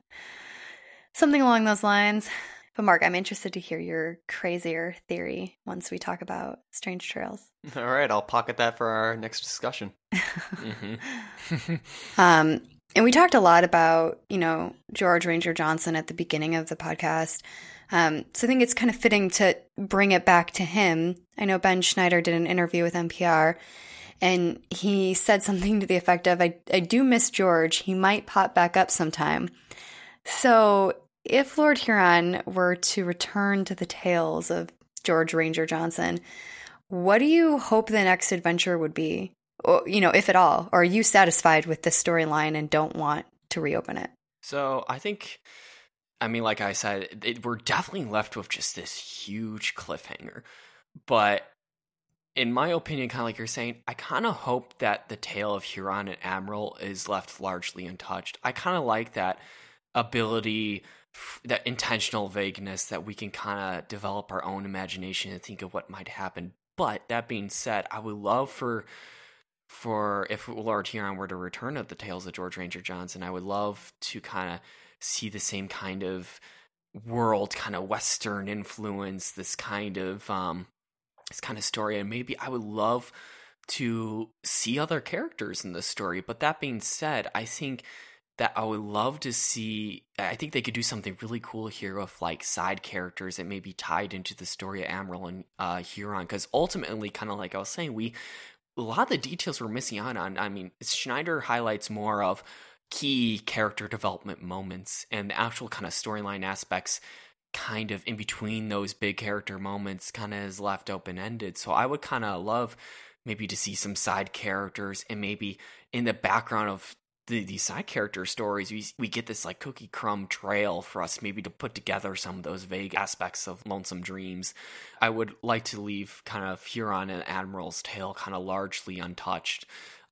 Something along those lines. But Mark, I'm interested to hear your crazier theory once we talk about Strange Trails. (laughs) All right, I'll pocket that for our next discussion. (laughs) mm-hmm. (laughs) um, and we talked a lot about, you know, George Ranger Johnson at the beginning of the podcast. Um, so I think it's kind of fitting to bring it back to him. I know Ben Schneider did an interview with NPR and he said something to the effect of, I, I do miss George. He might pop back up sometime. So, if Lord Huron were to return to the tales of George Ranger Johnson, what do you hope the next adventure would be? Or, you know, if at all, or are you satisfied with this storyline and don't want to reopen it? So, I think I mean, like I said, it, we're definitely left with just this huge cliffhanger. But in my opinion, kind of like you're saying, I kind of hope that the tale of Huron and Admiral is left largely untouched. I kind of like that ability, that intentional vagueness that we can kind of develop our own imagination and think of what might happen. But that being said, I would love for for if Lord Huron were to return of the tales of George Ranger Johnson, I would love to kind of see the same kind of world, kind of Western influence, this kind of um, this kind of story and maybe i would love to see other characters in this story but that being said i think that i would love to see i think they could do something really cool here with like side characters that may be tied into the story of Admiral and uh, huron because ultimately kind of like i was saying we a lot of the details we're missing out on i mean schneider highlights more of key character development moments and the actual kind of storyline aspects kind of in between those big character moments kind of is left open ended. So I would kind of love maybe to see some side characters and maybe in the background of the, these side character stories, we, we get this like cookie crumb trail for us maybe to put together some of those vague aspects of Lonesome Dreams. I would like to leave kind of Huron and Admiral's tale kind of largely untouched.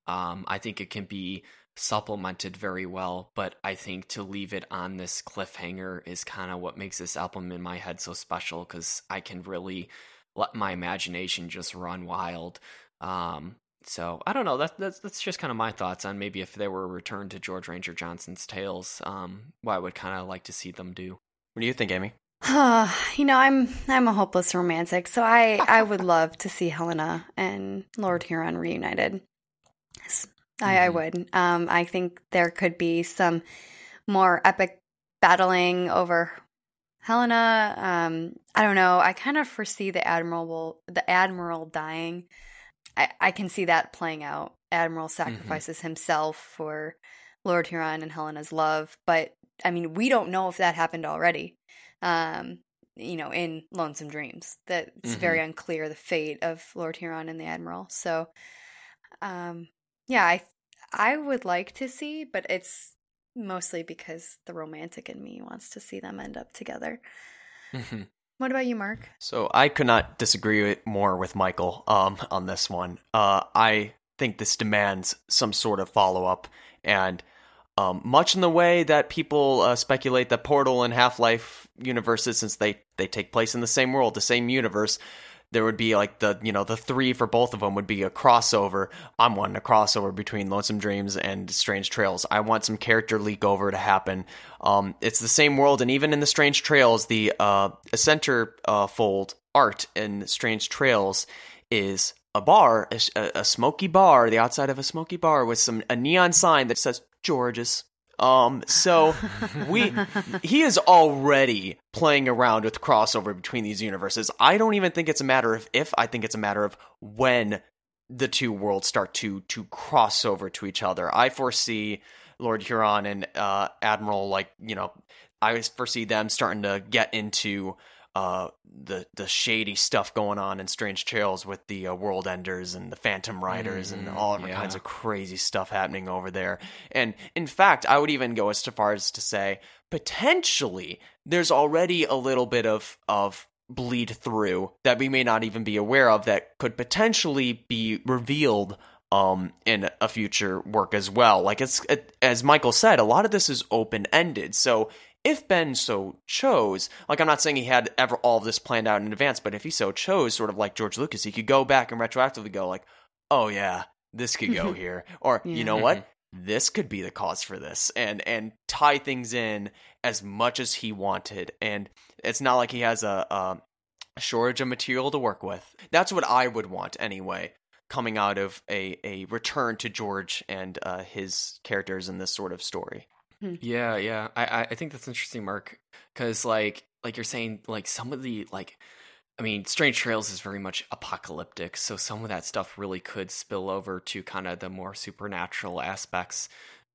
Um, I think it can be supplemented very well, but I think to leave it on this cliffhanger is kind of what makes this album in my head so special because I can really let my imagination just run wild. Um, so I don't know. That's that's that's just kind of my thoughts on maybe if there were a return to George Ranger Johnson's tales, um, what I would kind of like to see them do. What do you think, Amy? you know, I'm I'm a hopeless romantic, so I I would (laughs) love to see Helena and Lord Huron reunited. I, I mm-hmm. would. Um, I think there could be some more epic battling over Helena. Um, I don't know. I kind of foresee the admiral the admiral dying. I, I can see that playing out. Admiral mm-hmm. sacrifices mm-hmm. himself for Lord Huron and Helena's love, but I mean, we don't know if that happened already. Um, you know, in Lonesome Dreams, that it's mm-hmm. very unclear the fate of Lord Huron and the Admiral. So, um, yeah, I I would like to see, but it's mostly because the romantic in me wants to see them end up together. Mm-hmm. What about you, Mark? So I could not disagree more with Michael um, on this one. Uh, I think this demands some sort of follow up, and Um, much in the way that people uh, speculate that Portal and Half Life universes, since they they take place in the same world, the same universe, there would be like the you know the three for both of them would be a crossover. I'm wanting a crossover between Lonesome Dreams and Strange Trails. I want some character leak over to happen. Um, it's the same world, and even in the Strange Trails, the uh, center uh, fold art in Strange Trails is a bar, a, a, smoky bar, the outside of a smoky bar with some a neon sign that says George's. Um, so we he is already playing around with crossover between these universes. I don't even think it's a matter of if, I think it's a matter of when the two worlds start to to cross over to each other. I foresee Lord Huron and uh, Admiral like, you know, I foresee them starting to get into uh, the the shady stuff going on in Strange Trails with the uh, World Enders and the Phantom Riders mm-hmm, and all yeah. kinds of crazy stuff happening over there. And in fact, I would even go as far as to say potentially there's already a little bit of of bleed through that we may not even be aware of that could potentially be revealed um, in a future work as well. Like it's it, as Michael said, a lot of this is open ended. So if Ben so chose, like I'm not saying he had ever all of this planned out in advance, but if he so chose, sort of like George Lucas, he could go back and retroactively go like, oh yeah, this could go here, or yeah. you know what, this could be the cause for this, and and tie things in as much as he wanted, and it's not like he has a, a shortage of material to work with. That's what I would want anyway coming out of a, a return to George and uh, his characters in this sort of story. Hmm. Yeah, yeah. I I think that's interesting, Mark, because like like you're saying, like some of the like. I mean, Strange Trails is very much apocalyptic, so some of that stuff really could spill over to kind of the more supernatural aspects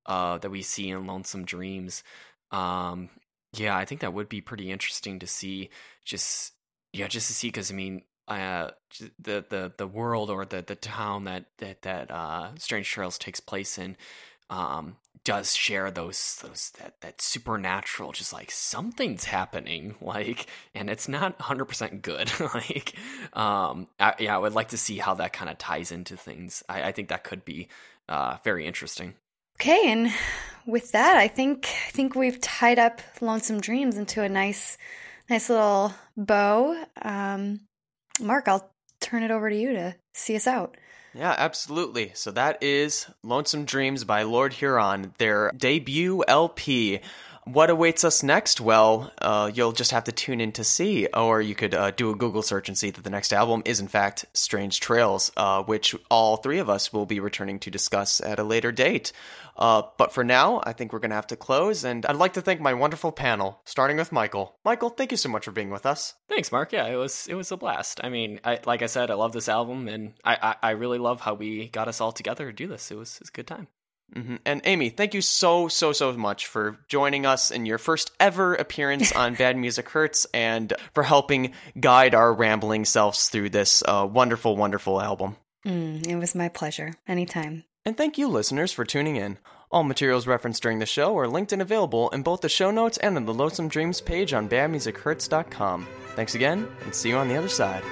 uh, that we see in Lonesome Dreams. Um, yeah, I think that would be pretty interesting to see. Just yeah, just to see because I mean, uh, the the the world or the the town that that that uh, Strange Trails takes place in um, does share those those that that supernatural just like something's happening (laughs) like and it's not 100% good (laughs) like um I, yeah i would like to see how that kind of ties into things. I, I think that could be uh very interesting. Okay and with that i think i think we've tied up lonesome dreams into a nice nice little bow. Um mark i'll turn it over to you to see us out yeah, absolutely. So that is Lonesome Dreams by Lord Huron, their debut LP. What awaits us next? Well, uh, you'll just have to tune in to see, or you could uh, do a Google search and see that the next album is, in fact, Strange Trails, uh, which all three of us will be returning to discuss at a later date. Uh, but for now, I think we're going to have to close, and I'd like to thank my wonderful panel, starting with Michael. Michael, thank you so much for being with us. Thanks, Mark. Yeah, it was it was a blast. I mean, I, like I said, I love this album, and I, I, I really love how we got us all together to do this. It was, it was a good time. Mm-hmm. And Amy, thank you so, so, so much for joining us in your first ever appearance on Bad Music Hurts and for helping guide our rambling selves through this uh, wonderful, wonderful album. Mm, it was my pleasure. Anytime. And thank you, listeners, for tuning in. All materials referenced during the show are linked and available in both the show notes and on the Lonesome Dreams page on badmusichurts.com. Thanks again, and see you on the other side.